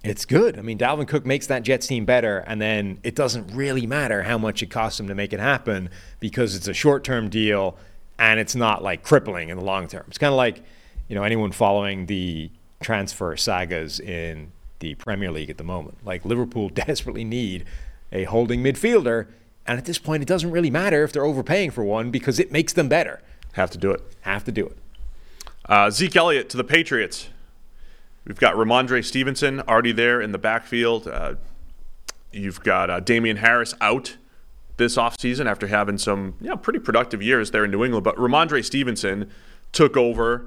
It's good. I mean, Dalvin Cook makes that Jets team better, and then it doesn't really matter how much it costs him to make it happen because it's a short-term deal and it's not like crippling in the long term. It's kind of like, you know, anyone following the transfer sagas in the Premier League at the moment. Like Liverpool desperately need a holding midfielder, and at this point, it doesn't really matter if they're overpaying for one because it makes them better. Have to do it. Have to do it. Uh, Zeke Elliott to the Patriots. We've got Rhamondre Stevenson already there in the backfield. Uh, you've got uh, Damien Harris out this offseason after having some you know, pretty productive years there in New England. But Rhamondre Stevenson took over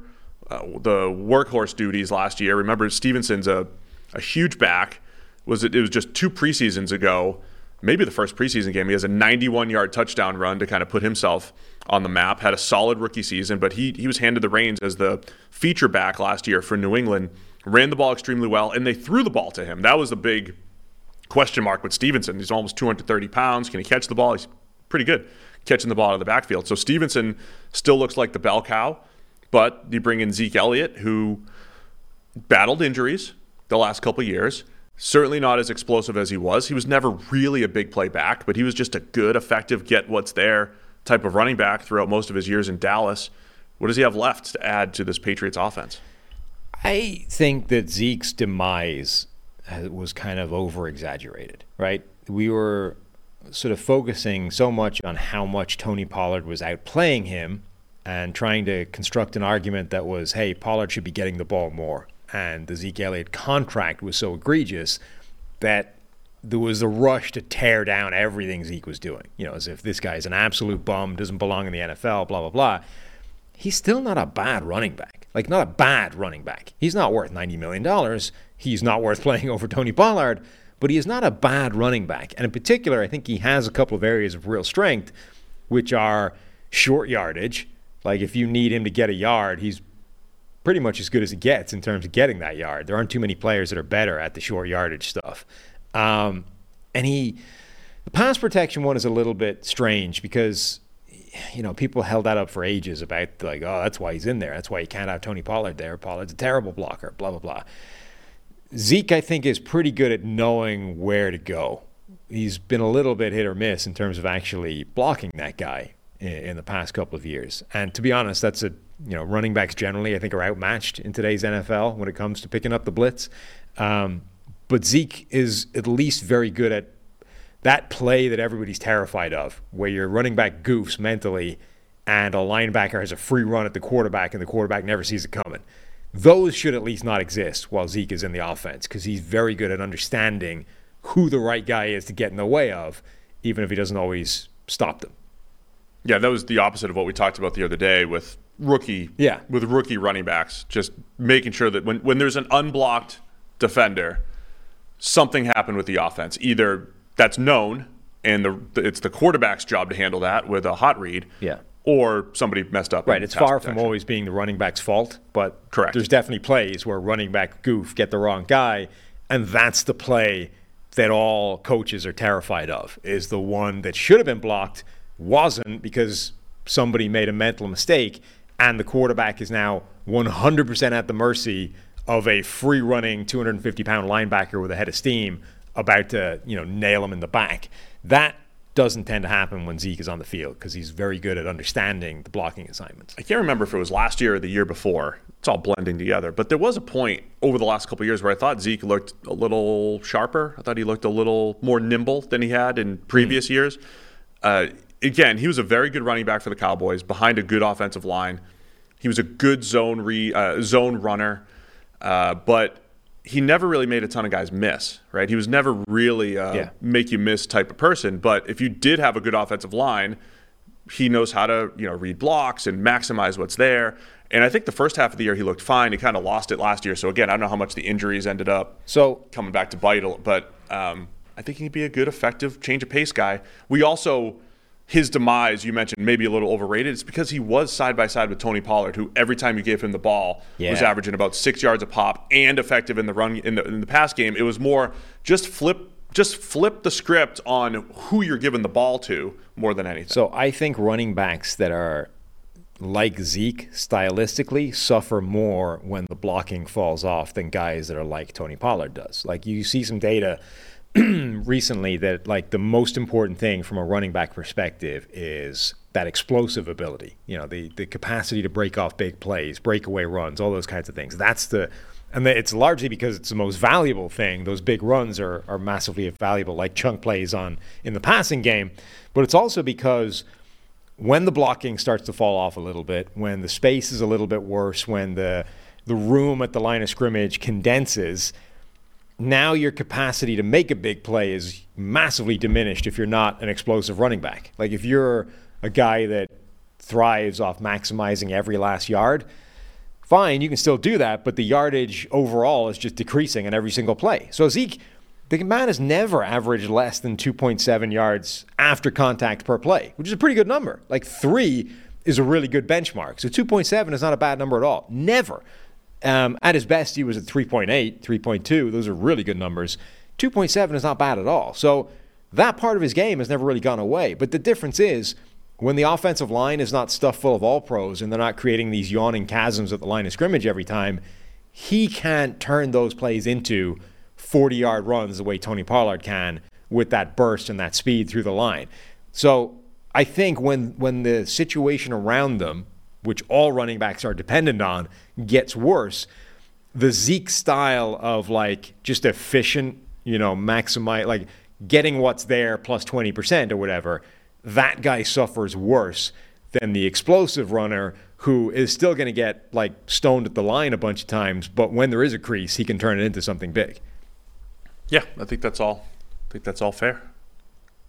uh, the workhorse duties last year. Remember, Stevenson's a, a huge back. Was it, it was just two preseasons ago, maybe the first preseason game. He has a 91 yard touchdown run to kind of put himself on the map. Had a solid rookie season, but he he was handed the reins as the feature back last year for New England. Ran the ball extremely well, and they threw the ball to him. That was the big question mark with Stevenson. He's almost 230 pounds. Can he catch the ball? He's pretty good catching the ball out of the backfield. So Stevenson still looks like the bell cow, but you bring in Zeke Elliott, who battled injuries the last couple years. Certainly not as explosive as he was. He was never really a big play back, but he was just a good, effective, get what's there type of running back throughout most of his years in Dallas. What does he have left to add to this Patriots offense? I think that Zeke's demise was kind of over exaggerated, right? We were sort of focusing so much on how much Tony Pollard was outplaying him and trying to construct an argument that was, hey, Pollard should be getting the ball more. And the Zeke Elliott contract was so egregious that there was a rush to tear down everything Zeke was doing. You know, as if this guy is an absolute bum, doesn't belong in the NFL, blah, blah, blah. He's still not a bad running back. Like, not a bad running back. He's not worth $90 million. He's not worth playing over Tony Pollard, but he is not a bad running back. And in particular, I think he has a couple of areas of real strength, which are short yardage. Like, if you need him to get a yard, he's pretty much as good as it gets in terms of getting that yard. There aren't too many players that are better at the short yardage stuff. Um, and he, the pass protection one is a little bit strange because, you know, people held that up for ages about like, oh, that's why he's in there. That's why you can't have Tony Pollard there. Pollard's a terrible blocker. Blah blah blah. Zeke, I think, is pretty good at knowing where to go. He's been a little bit hit or miss in terms of actually blocking that guy in, in the past couple of years. And to be honest, that's a you know running backs generally I think are outmatched in today's NFL when it comes to picking up the blitz. Um, but Zeke is at least very good at that play that everybody's terrified of, where your running back goofs mentally and a linebacker has a free run at the quarterback and the quarterback never sees it coming. Those should at least not exist while Zeke is in the offense because he's very good at understanding who the right guy is to get in the way of, even if he doesn't always stop them. Yeah, that was the opposite of what we talked about the other day with rookie yeah. with rookie running backs. Just making sure that when, when there's an unblocked defender, something happened with the offense. Either that's known and the, it's the quarterback's job to handle that with a hot read. Yeah. Or somebody messed up. Right. It's far protection. from always being the running back's fault, but correct. There's definitely plays where running back goof get the wrong guy, and that's the play that all coaches are terrified of. Is the one that should have been blocked wasn't because somebody made a mental mistake, and the quarterback is now 100% at the mercy of a free running 250 pound linebacker with a head of steam about to you know nail him in the back. That doesn't tend to happen when Zeke is on the field because he's very good at understanding the blocking assignments. I can't remember if it was last year or the year before. It's all blending together. But there was a point over the last couple years where I thought Zeke looked a little sharper. I thought he looked a little more nimble than he had in previous mm. years. Uh, again, he was a very good running back for the Cowboys behind a good offensive line. He was a good zone re, uh, zone runner, uh, but he never really made a ton of guys miss. Right? He was never really a yeah. make you miss type of person. But if you did have a good offensive line, he knows how to you know read blocks and maximize what's there. And I think the first half of the year he looked fine. He kind of lost it last year. So again, I don't know how much the injuries ended up so coming back to bite, but um, I think he'd be a good, effective change of pace guy. We also his demise, you mentioned maybe a little overrated. It's because he was side by side with Tony Pollard, who every time you gave him the ball yeah. was averaging about six yards a pop and effective in the run in the, in the pass game. It was more just flip just flip the script on who you're giving the ball to more than anything. So I think running backs that are like Zeke stylistically suffer more when the blocking falls off than guys that are like Tony Pollard does. Like you see some data recently that like the most important thing from a running back perspective is that explosive ability. You know, the the capacity to break off big plays, breakaway runs, all those kinds of things. That's the and it's largely because it's the most valuable thing. Those big runs are are massively valuable, like chunk plays on in the passing game. But it's also because when the blocking starts to fall off a little bit, when the space is a little bit worse, when the the room at the line of scrimmage condenses, now your capacity to make a big play is massively diminished if you're not an explosive running back. Like if you're a guy that thrives off maximizing every last yard, fine, you can still do that, but the yardage overall is just decreasing in every single play. So Zeke the man has never averaged less than 2.7 yards after contact per play, which is a pretty good number. Like three is a really good benchmark. So 2.7 is not a bad number at all. Never. Um, at his best, he was at 3.8, 3.2. Those are really good numbers. 2.7 is not bad at all. So that part of his game has never really gone away. But the difference is when the offensive line is not stuffed full of all pros and they're not creating these yawning chasms at the line of scrimmage every time, he can't turn those plays into 40 yard runs the way Tony Pollard can with that burst and that speed through the line. So I think when when the situation around them, which all running backs are dependent on, gets worse, the Zeke style of like just efficient, you know, maximize like getting what's there plus 20% or whatever, that guy suffers worse than the explosive runner who is still going to get like stoned at the line a bunch of times, but when there is a crease, he can turn it into something big. Yeah, I think that's all. I think that's all fair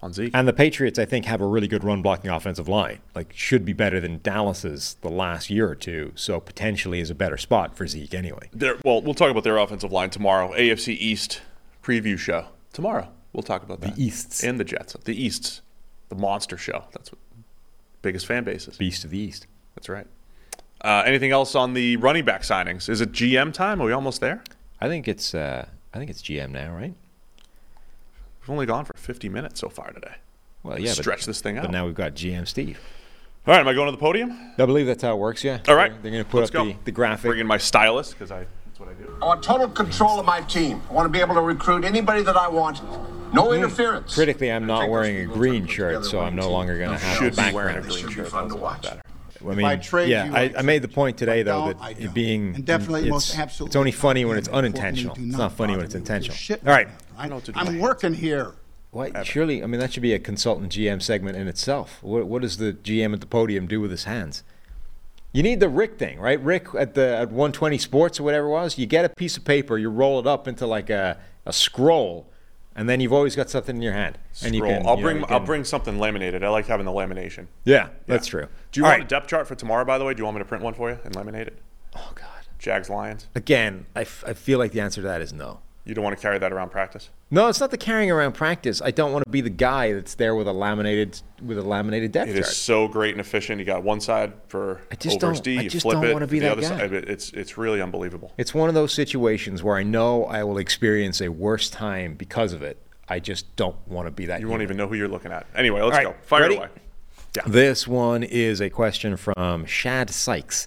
on Zeke. And the Patriots, I think, have a really good run blocking offensive line. Like, should be better than Dallas's the last year or two. So potentially is a better spot for Zeke anyway. They're, well, we'll talk about their offensive line tomorrow. AFC East preview show tomorrow. We'll talk about that. The Easts and the Jets. The Easts, the monster show. That's what biggest fan bases. Beast of the East. That's right. Uh, anything else on the running back signings? Is it GM time? Are we almost there? I think it's. Uh, I think it's GM now, right? We've only gone for 50 minutes so far today. Well, yeah, stretch but, this thing out. But now we've got GM Steve. All right, am I going to the podium? I believe that's how it works. Yeah. All right, they're, they're going to put Let's up go. the, the graphic. Bring in my stylist because I that's what I do. I want total control of my team. I want to be able to recruit anybody that I want. No Mm. interference. Critically, I'm not wearing a green shirt, so I'm no longer going to have Should a be wearing a green should be shirt. fun to watch. better. I mean, I trade yeah, you, I, I I made the point today though that it being And definitely, it's, most absolutely it's only funny when it's unintentional. It's not not funny when it's me with your intentional. All right. I, know what to do. I'm working here. What, surely, I mean, that should be a consultant GM segment in itself. What, what does the GM at the podium do with his hands? You need the Rick thing, right? Rick at the at 120 Sports or whatever it was. You get a piece of paper, you roll it up into like a, a scroll, and then you've always got something in your hand. And you Scroll. can, I'll you know, bring you I'll bring something laminated. I like having the lamination. Yeah, that's true. Do you All want right. a depth chart for tomorrow? By the way, do you want me to print one for you and laminate it? Oh God. Jags Lions. Again, I, f- I feel like the answer to that is no. You don't want to carry that around practice. No, it's not the carrying around practice. I don't want to be the guy that's there with a laminated with a laminated depth It chart. is so great and efficient. You got one side for I just don't- D. I you just flip don't it. wanna be the that other guy. Side. It's it's really unbelievable. It's one of those situations where I know I will experience a worse time because of it. I just don't want to be that. You won't human. even know who you're looking at. Anyway, let's All right, go. Fire ready? away. Yeah. This one is a question from Shad Sykes,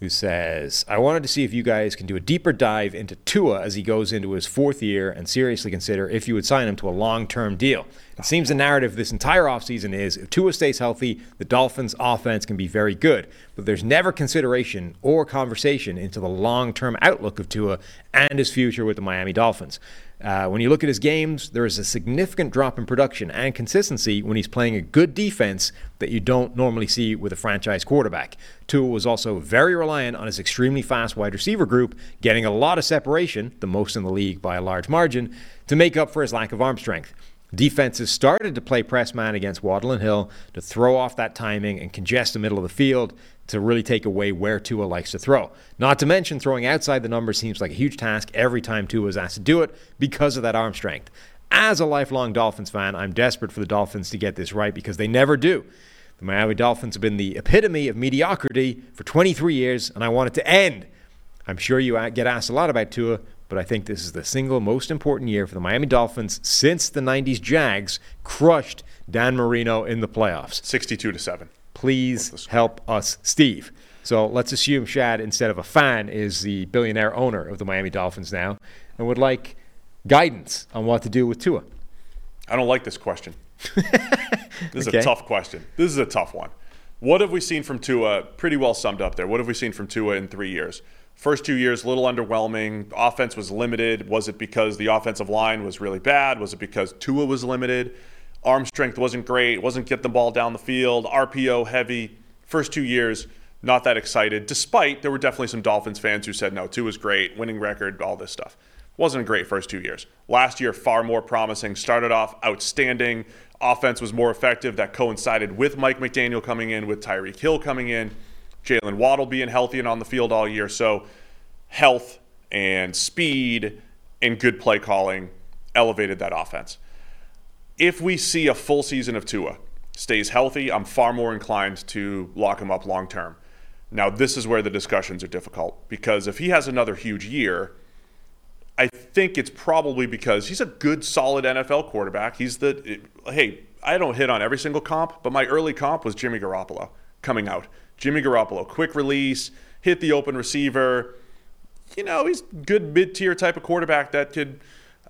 who says, I wanted to see if you guys can do a deeper dive into Tua as he goes into his fourth year and seriously consider if you would sign him to a long term deal. It seems the narrative this entire offseason is if Tua stays healthy, the Dolphins' offense can be very good, but there's never consideration or conversation into the long term outlook of Tua and his future with the Miami Dolphins. Uh, when you look at his games, there is a significant drop in production and consistency when he's playing a good defense that you don't normally see with a franchise quarterback. Tua was also very reliant on his extremely fast wide receiver group, getting a lot of separation, the most in the league by a large margin, to make up for his lack of arm strength. Defenses started to play press man against Waddle and Hill to throw off that timing and congest the middle of the field to really take away where Tua likes to throw. Not to mention, throwing outside the numbers seems like a huge task every time Tua is asked to do it because of that arm strength. As a lifelong Dolphins fan, I'm desperate for the Dolphins to get this right because they never do. The Miami Dolphins have been the epitome of mediocrity for 23 years, and I want it to end. I'm sure you get asked a lot about Tua, but I think this is the single most important year for the Miami Dolphins since the 90s Jags crushed Dan Marino in the playoffs. 62 to 7. Please help us, Steve. So let's assume Shad, instead of a fan, is the billionaire owner of the Miami Dolphins now and would like guidance on what to do with Tua. I don't like this question. this is Okay. a tough question. This is a tough one. What have we seen from Tua? Pretty well summed up there. What have we seen from Tua in three years? First two years, a little underwhelming. Offense was limited. Was it because the offensive line was really bad? Was it because Tua was limited? Arm strength wasn't great. Wasn't getting the ball down the field. RPO heavy. First two years, not that excited. Despite there were definitely some Dolphins fans who said no, Tua's great, winning record, all this stuff. Wasn't a great first two years. Last year, far more promising. Started off outstanding. Offense was more effective. That coincided with Mike McDaniel coming in, with Tyreek Hill coming in, Jaylen Waddle being healthy and on the field all year. So, health and speed and good play calling elevated that offense. If we see a full season of Tua, stays healthy, I'm far more inclined to lock him up long term. Now, this is where the discussions are difficult because if he has another huge year, I think it's probably because he's a good, solid NFL quarterback. He's the hey, I don't hit on every single comp, but my early comp was Jimmy Garoppolo coming out. Jimmy Garoppolo, quick release, hit the open receiver. You know, he's good mid-tier type of quarterback that could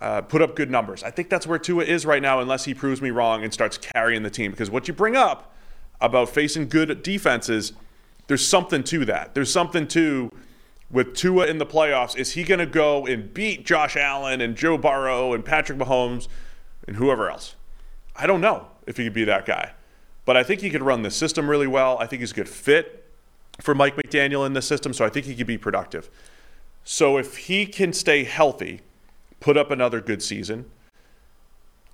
uh, put up good numbers. I think that's where Tua is right now, unless he proves me wrong and starts carrying the team. Because what you bring up about facing good defenses, there's something to that. There's something to with Tua in the playoffs. Is he going to go and beat Josh Allen and Joe Burrow and Patrick Mahomes and whoever else? I don't know if he could be that guy. But I think he could run the system really well. I think he's a good fit for Mike McDaniel in the system, so I think he could be productive. So if he can stay healthy, put up another good season,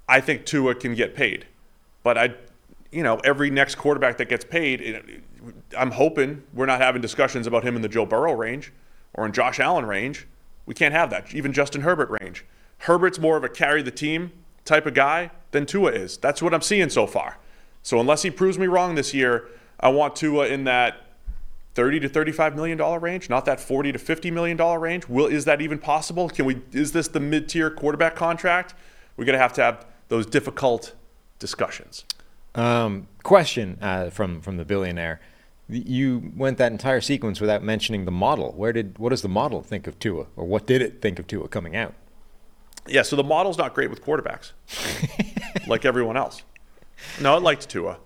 I think Tua can get paid. But I, you know, every next quarterback that gets paid, I'm hoping we're not having discussions about him in the Joe Burrow range or in Josh Allen range. We can't have that. Even Justin Herbert range. Herbert's more of a carry the team type of guy than Tua is. That's what I'm seeing so far. So unless he proves me wrong this year, I want Tua in that 30 to 35 million dollar range, not that 40 to 50 million dollar range. Will is that even possible? Can we is this the mid-tier quarterback contract? We're going to have to have those difficult discussions. Um, question uh, from from the billionaire. You went that entire sequence without mentioning the model. Where did what does the model think of Tua, or what did it think of Tua coming out? Yeah, so the model's not great with quarterbacks, like everyone else. No, it liked Tua.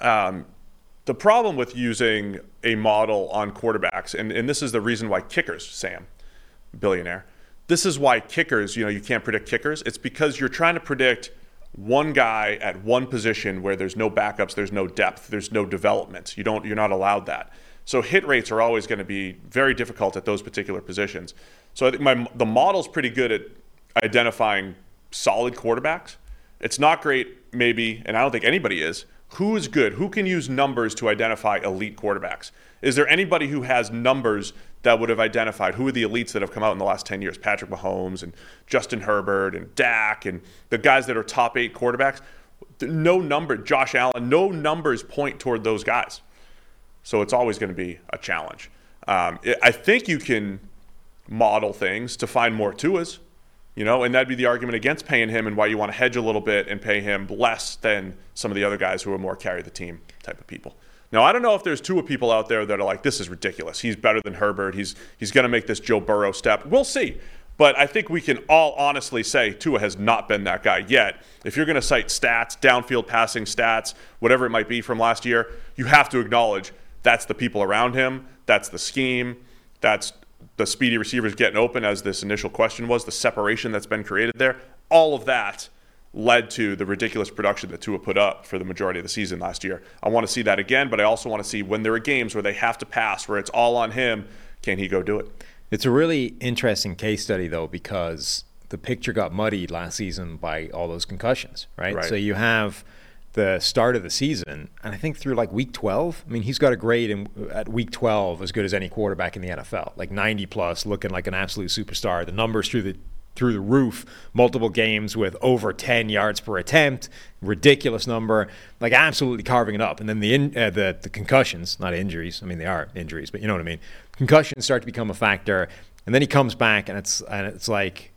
Um, the problem with using a model on quarterbacks, and, and this is the reason why kickers, Sam, billionaire, this is why kickers, you know, you can't predict kickers. It's because you're trying to predict one guy at one position where there's no backups, there's no depth, there's no development. You don't, you're not allowed that. So hit rates are always going to be very difficult at those particular positions. So I think my the model's pretty good at identifying solid quarterbacks. It's not great, maybe, and I don't think anybody is. Who is good? Who can use numbers to identify elite quarterbacks? Is there anybody who has numbers that would have identified who are the elites that have come out in the last 10 years? Patrick Mahomes and Justin Herbert and Dak and the guys that are top eight quarterbacks. No number, Josh Allen, no numbers point toward those guys. So it's always going to be a challenge. Um, I think you can model things to find more Tuas, you know, and that'd be the argument against paying him and why you want to hedge a little bit and pay him less than some of the other guys who are more carry the team type of people. Now, I don't know if there's Tua people out there that are like, this is ridiculous. He's better than Herbert. He's he's going to make this Joe Burrow step. We'll see. But I think we can all honestly say Tua has not been that guy yet. If you're going to cite stats, downfield passing stats, whatever it might be from last year, you have to acknowledge that's the people around him, that's the scheme, that's the speedy receivers getting open, as this initial question was, the separation that's been created there. All of that led to the ridiculous production that Tua put up for the majority of the season last year. I want to see that again, but I also want to see when there are games where they have to pass, where it's all on him, can he go do it? It's a really interesting case study, though, because the picture got muddied last season by all those concussions, right? Right. So you have the start of the season, and I think through like week 12, I mean, he's got a grade in, at week 12 as good as any quarterback in the NFL, like 90 plus, looking like an absolute superstar. The numbers through the through the roof, multiple games with over 10 yards per attempt, ridiculous number, like absolutely carving it up. And then the in, uh, the the concussions, not injuries. I mean, they are injuries, but you know what I mean. Concussions start to become a factor. and then he comes back, and it's and it's like,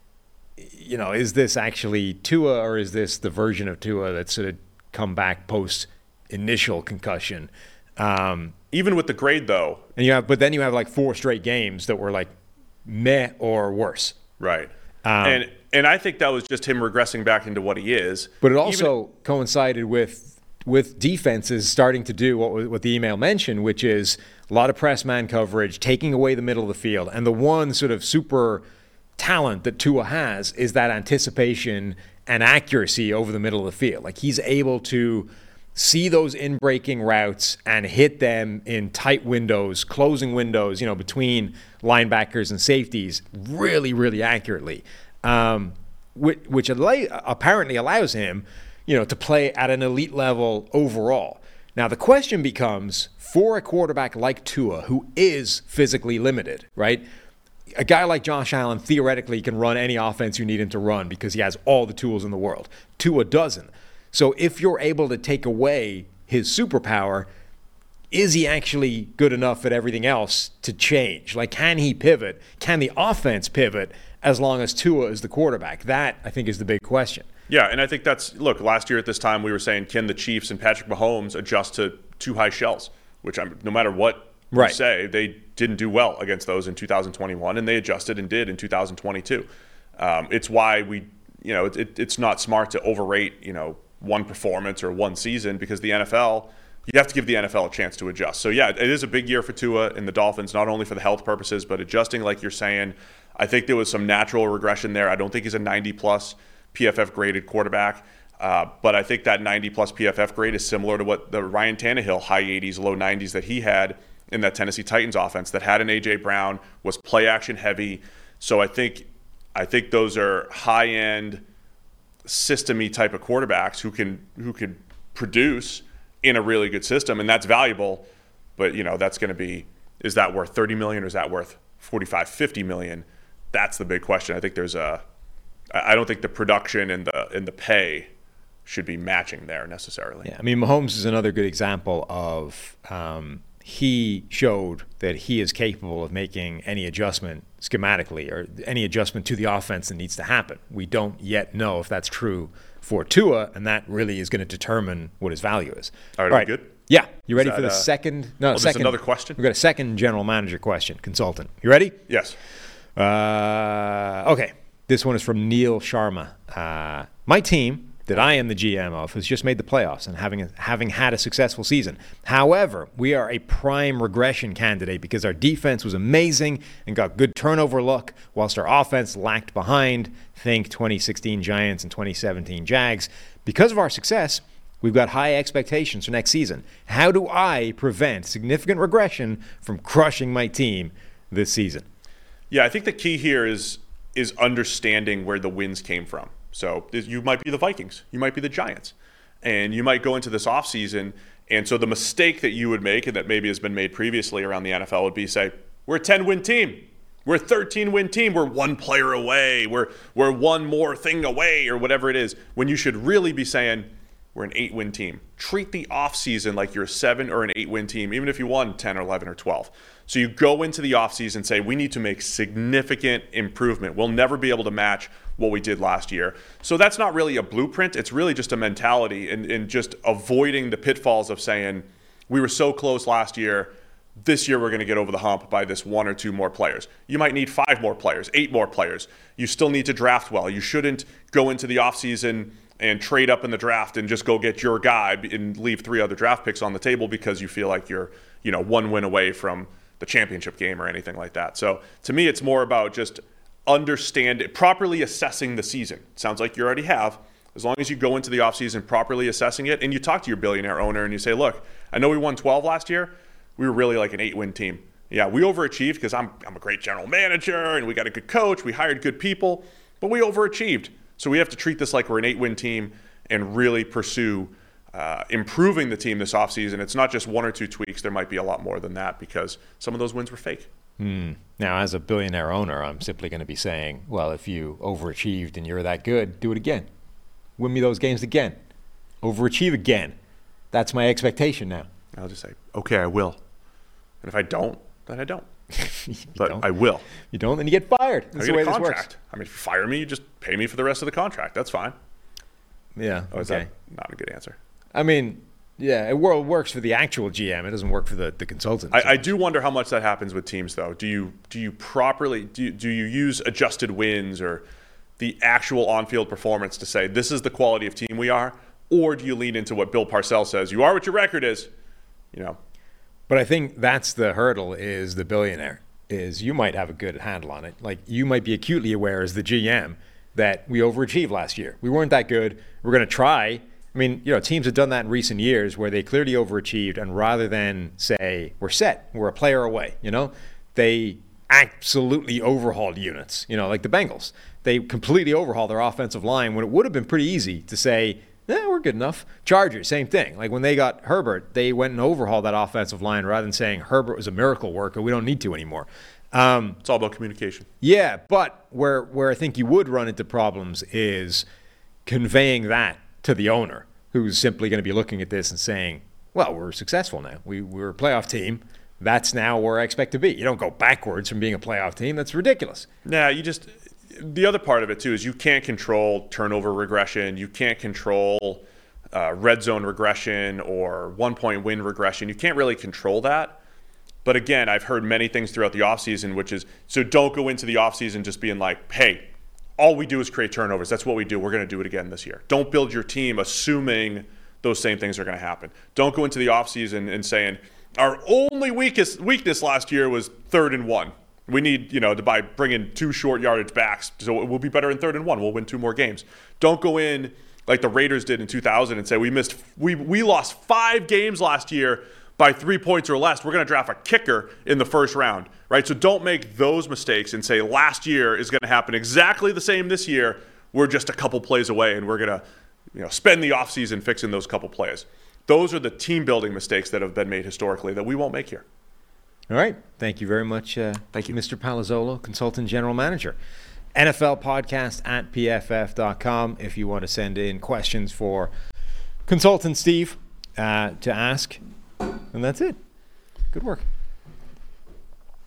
you know, is this actually Tua or is this the version of Tua that's sort of come back post initial concussion? Um, Even with the grade, though, and you have, but then you have like four straight games that were like meh or worse. right? Um, and and I think that was just him regressing back into what he is. But it also coincided with with defenses starting to do what what the email mentioned, which is a lot of press man coverage, taking away the middle of the field, and the one sort of super talent that Tua has is that anticipation and accuracy over the middle of the field. Like he's able to see those in-breaking routes and hit them in tight windows, closing windows, you know, between linebackers and safeties, really, really accurately, um, which, which apparently allows him, you know, to play at an elite level overall. Now the question becomes for a quarterback like Tua, who is physically limited, right? A guy like Josh Allen theoretically can run any offense you need him to run because he has all the tools in the world. Tua doesn't. So if you're able to take away his superpower, is he actually good enough at everything else to change? Like, can he pivot? Can the offense pivot as long as Tua is the quarterback? That, I think, is the big question. Yeah, and I think that's look. Last year at this time, we were saying, can the Chiefs and Patrick Mahomes adjust to two high shells? Which I'm, no matter what Right. say, they didn't do well against those in 2021, and they adjusted and did in 2022. Um, it's why we, you know, it, it, it's not smart to overrate, you know, one performance or one season because the NFL, you have to give the NFL a chance to adjust. So yeah, it is a big year for Tua and the Dolphins, not only for the health purposes, but adjusting, like you're saying. I think there was some natural regression there. I don't think he's a 90 plus PFF graded quarterback. Uh, but I think that 90 plus PFF grade is similar to what the Ryan Tannehill high 80s, low 90s that he had in that Tennessee Titans offense that had an AJ Brown, was play action heavy. So I think I think those are high end systemy type of quarterbacks who can who could produce in a really good system, and that's valuable. But you know that's going to be is that worth 30 million or is that worth 45, 50 million? That's the big question. I think there's a I don't think the production and the and the pay should be matching there necessarily. Yeah, I mean, Mahomes is another good example of um, he showed that he is capable of making any adjustment schematically or any adjustment to the offense that needs to happen. We don't yet know if that's true for Tua, and that really is going to determine what his value is. All right, are we good? Yeah, you ready Is for the uh, second? No, oh, there's second. another question? We've got a second general manager question, consultant. You ready? Yes. Uh, okay. This one is from Neil Sharma. Uh, my team that I am the GM of has just made the playoffs and having having had a successful season. However, we are a prime regression candidate because our defense was amazing and got good turnover luck, whilst our offense lacked behind. Think 2016 Giants and 2017 Jags. Because of our success, we've got high expectations for next season. How do I prevent significant regression from crushing my team this season? Yeah, I think the key here is is understanding where the wins came from. So you might be the Vikings, you might be the Giants, and you might go into this offseason. And so the mistake that you would make, and that maybe has been made previously around the NFL, would be say, we're a 10 win team. We're a 13 win team. We're one player away. We're, we're one more thing away, or whatever it is. When you should really be saying, we're an eight win team. Treat the offseason like you're a seven or an eight win team, even if you won 10 or 11 or 12. So you go into the offseason and say, we need to make significant improvement. We'll never be able to match what we did last year. So that's not really a blueprint. It's really just a mentality and, and just avoiding the pitfalls of saying, we were so close last year. This year, we're going to get over the hump by this one or two more players. You might need five more players, eight more players. You still need to draft well. You shouldn't go into the offseason and trade up in the draft and just go get your guy and leave three other draft picks on the table because you feel like you're, you know, one win away from the championship game or anything like that. So to me, it's more about just understand it, properly assessing the season. Sounds like you already have. As long as you go into the offseason properly assessing it and you talk to your billionaire owner and you say, look, I know we won 12 last year. We were really like an eight win team. Yeah, we overachieved because I'm, I'm a great general manager and we got a good coach. We hired good people, but we overachieved. So we have to treat this like we're an eight win team and really pursue uh, improving the team this offseason. It's not just one or two tweaks. There might be a lot more than that because some of those wins were fake. Hmm. Now, as a billionaire owner, I'm simply going to be saying, well, if you overachieved and you're that good, do it again. Win me those games again. Overachieve again. That's my expectation now. I'll just say, okay, I will. And if I don't, then I don't. but don't. I will. You don't, then you get fired. That's the way this works. I mean, if you fire me, you just pay me for the rest of the contract. That's fine. Yeah. Oh, is okay. that not a good answer? I mean, yeah, it works for the actual GM. It doesn't work for the, the consultant. I, I, do wonder how much that happens with teams, though. Do you do you properly do you, do you use adjusted wins or the actual on-field performance to say this is the quality of team we are, or do you lean into what Bill Parcells says? You are what your record is, you know. But I think that's the hurdle. Is the billionaire is you might have a good handle on it. Like you might be acutely aware as the GM that we overachieved last year. We weren't that good. We're going to try I mean, you know, teams have done that in recent years where they clearly overachieved, and rather than say we're set, we're a player away, you know, they absolutely overhauled units. You know, like the Bengals, they completely overhauled their offensive line when it would have been pretty easy to say, "Yeah, we're good enough." Chargers, same thing. Like when they got Herbert, they went and overhauled that offensive line rather than saying Herbert was a miracle worker. We don't need to anymore. Um, it's all about communication. Yeah, but where where I think you would run into problems is conveying that to the owner, who's simply going to be looking at this and saying, well, we're successful now. We, we're a playoff team. That's now where I expect to be. You don't go backwards from being a playoff team. That's ridiculous. Now, you just. The other part of it, too, is you can't control turnover regression. You can't control uh, red zone regression or one point win regression. You can't really control that. But again, I've heard many things throughout the offseason, which is so don't go into the offseason just being like, hey, all we do is create turnovers. That's what we do. We're going to do it again this year. Don't build your team assuming those same things are going to happen. Don't go into the offseason and saying, our only weakest weakness last year was third and one. We need, you know, to buy bring in two short yardage backs, so we'll be better in third and one. We'll win two more games. Don't go in like the Raiders did in 2000 and say we missed we we lost five games last year by three points or less. We're going to draft a kicker in the first round right? So don't make those mistakes and say last year is going to happen exactly the same this year. We're just a couple plays away and we're going to you know, spend the offseason fixing those couple plays. Those are the team building mistakes that have been made historically that we won't make here. All right. Thank you very much. Uh, Thank you. Mr. Palazzolo, Consultant General Manager. NFL podcast at pff.com if you want to send in questions for Consultant Steve uh, to ask. And that's it. Good work.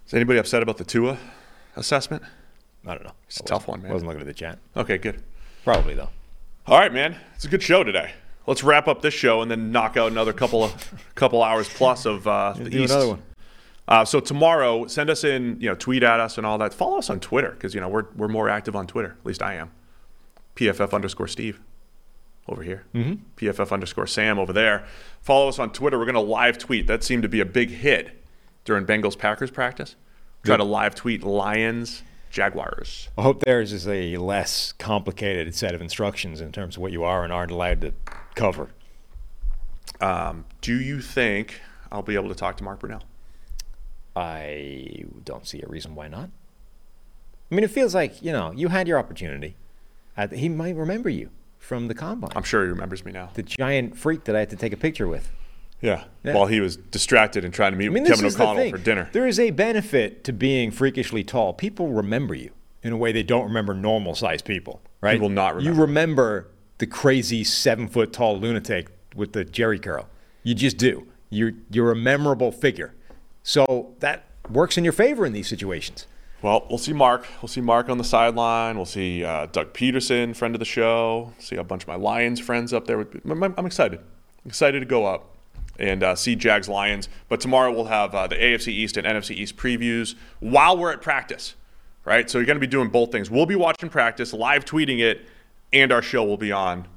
Is anybody upset about the Tua assessment? I don't know. It's a tough one, man. I wasn't looking at the chat. Okay, good. Probably though. All right, man. It's a good show today. Let's wrap up this show and then knock out another couple of couple hours plus of uh, the do East. Another one. Uh, so tomorrow, send us in, you know, tweet at us and all that. Follow us on Twitter because you know we're we're more active on Twitter. At least I am. PFF underscore Steve over here. Mm-hmm. PFF underscore Sam over there. Follow us on Twitter. We're going to live tweet. That seemed to be a big hit during Bengals Packers practice. Try to live tweet Lions Jaguars. I hope theirs is a less complicated set of instructions in terms of what you are and aren't allowed to cover. Um, do you think I'll be able to talk to Mark Brunell? I don't see a reason why not. I mean, it feels like you know you had your opportunity. he might remember you from the combine. I'm sure he remembers me now. The giant freak that I had to take a picture with. Yeah. yeah. While he was distracted and trying to meet I mean, Kevin O'Connell for dinner. There is a benefit to being freakishly tall. People remember you in a way they don't remember normal sized people, right? will not remember. You remember the crazy seven foot tall lunatic with the jerry curl. You just do. You're you're a memorable figure. So that works in your favor in these situations. Well, we'll see Mark. We'll see Mark on the sideline. We'll see uh, Doug Pederson, friend of the show. See a bunch of my Lions friends up there. I'm excited. Excited to go up and uh, see Jags Lions. But tomorrow we'll have uh, the AFC East and NFC East previews while we're at practice, right? So you're going to be doing both things. We'll be watching practice, live tweeting it, and our show will be on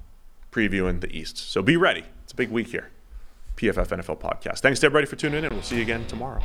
previewing the East. So be ready. It's a big week here. PFF NFL podcast. Thanks to everybody for tuning in. and We'll see you again tomorrow.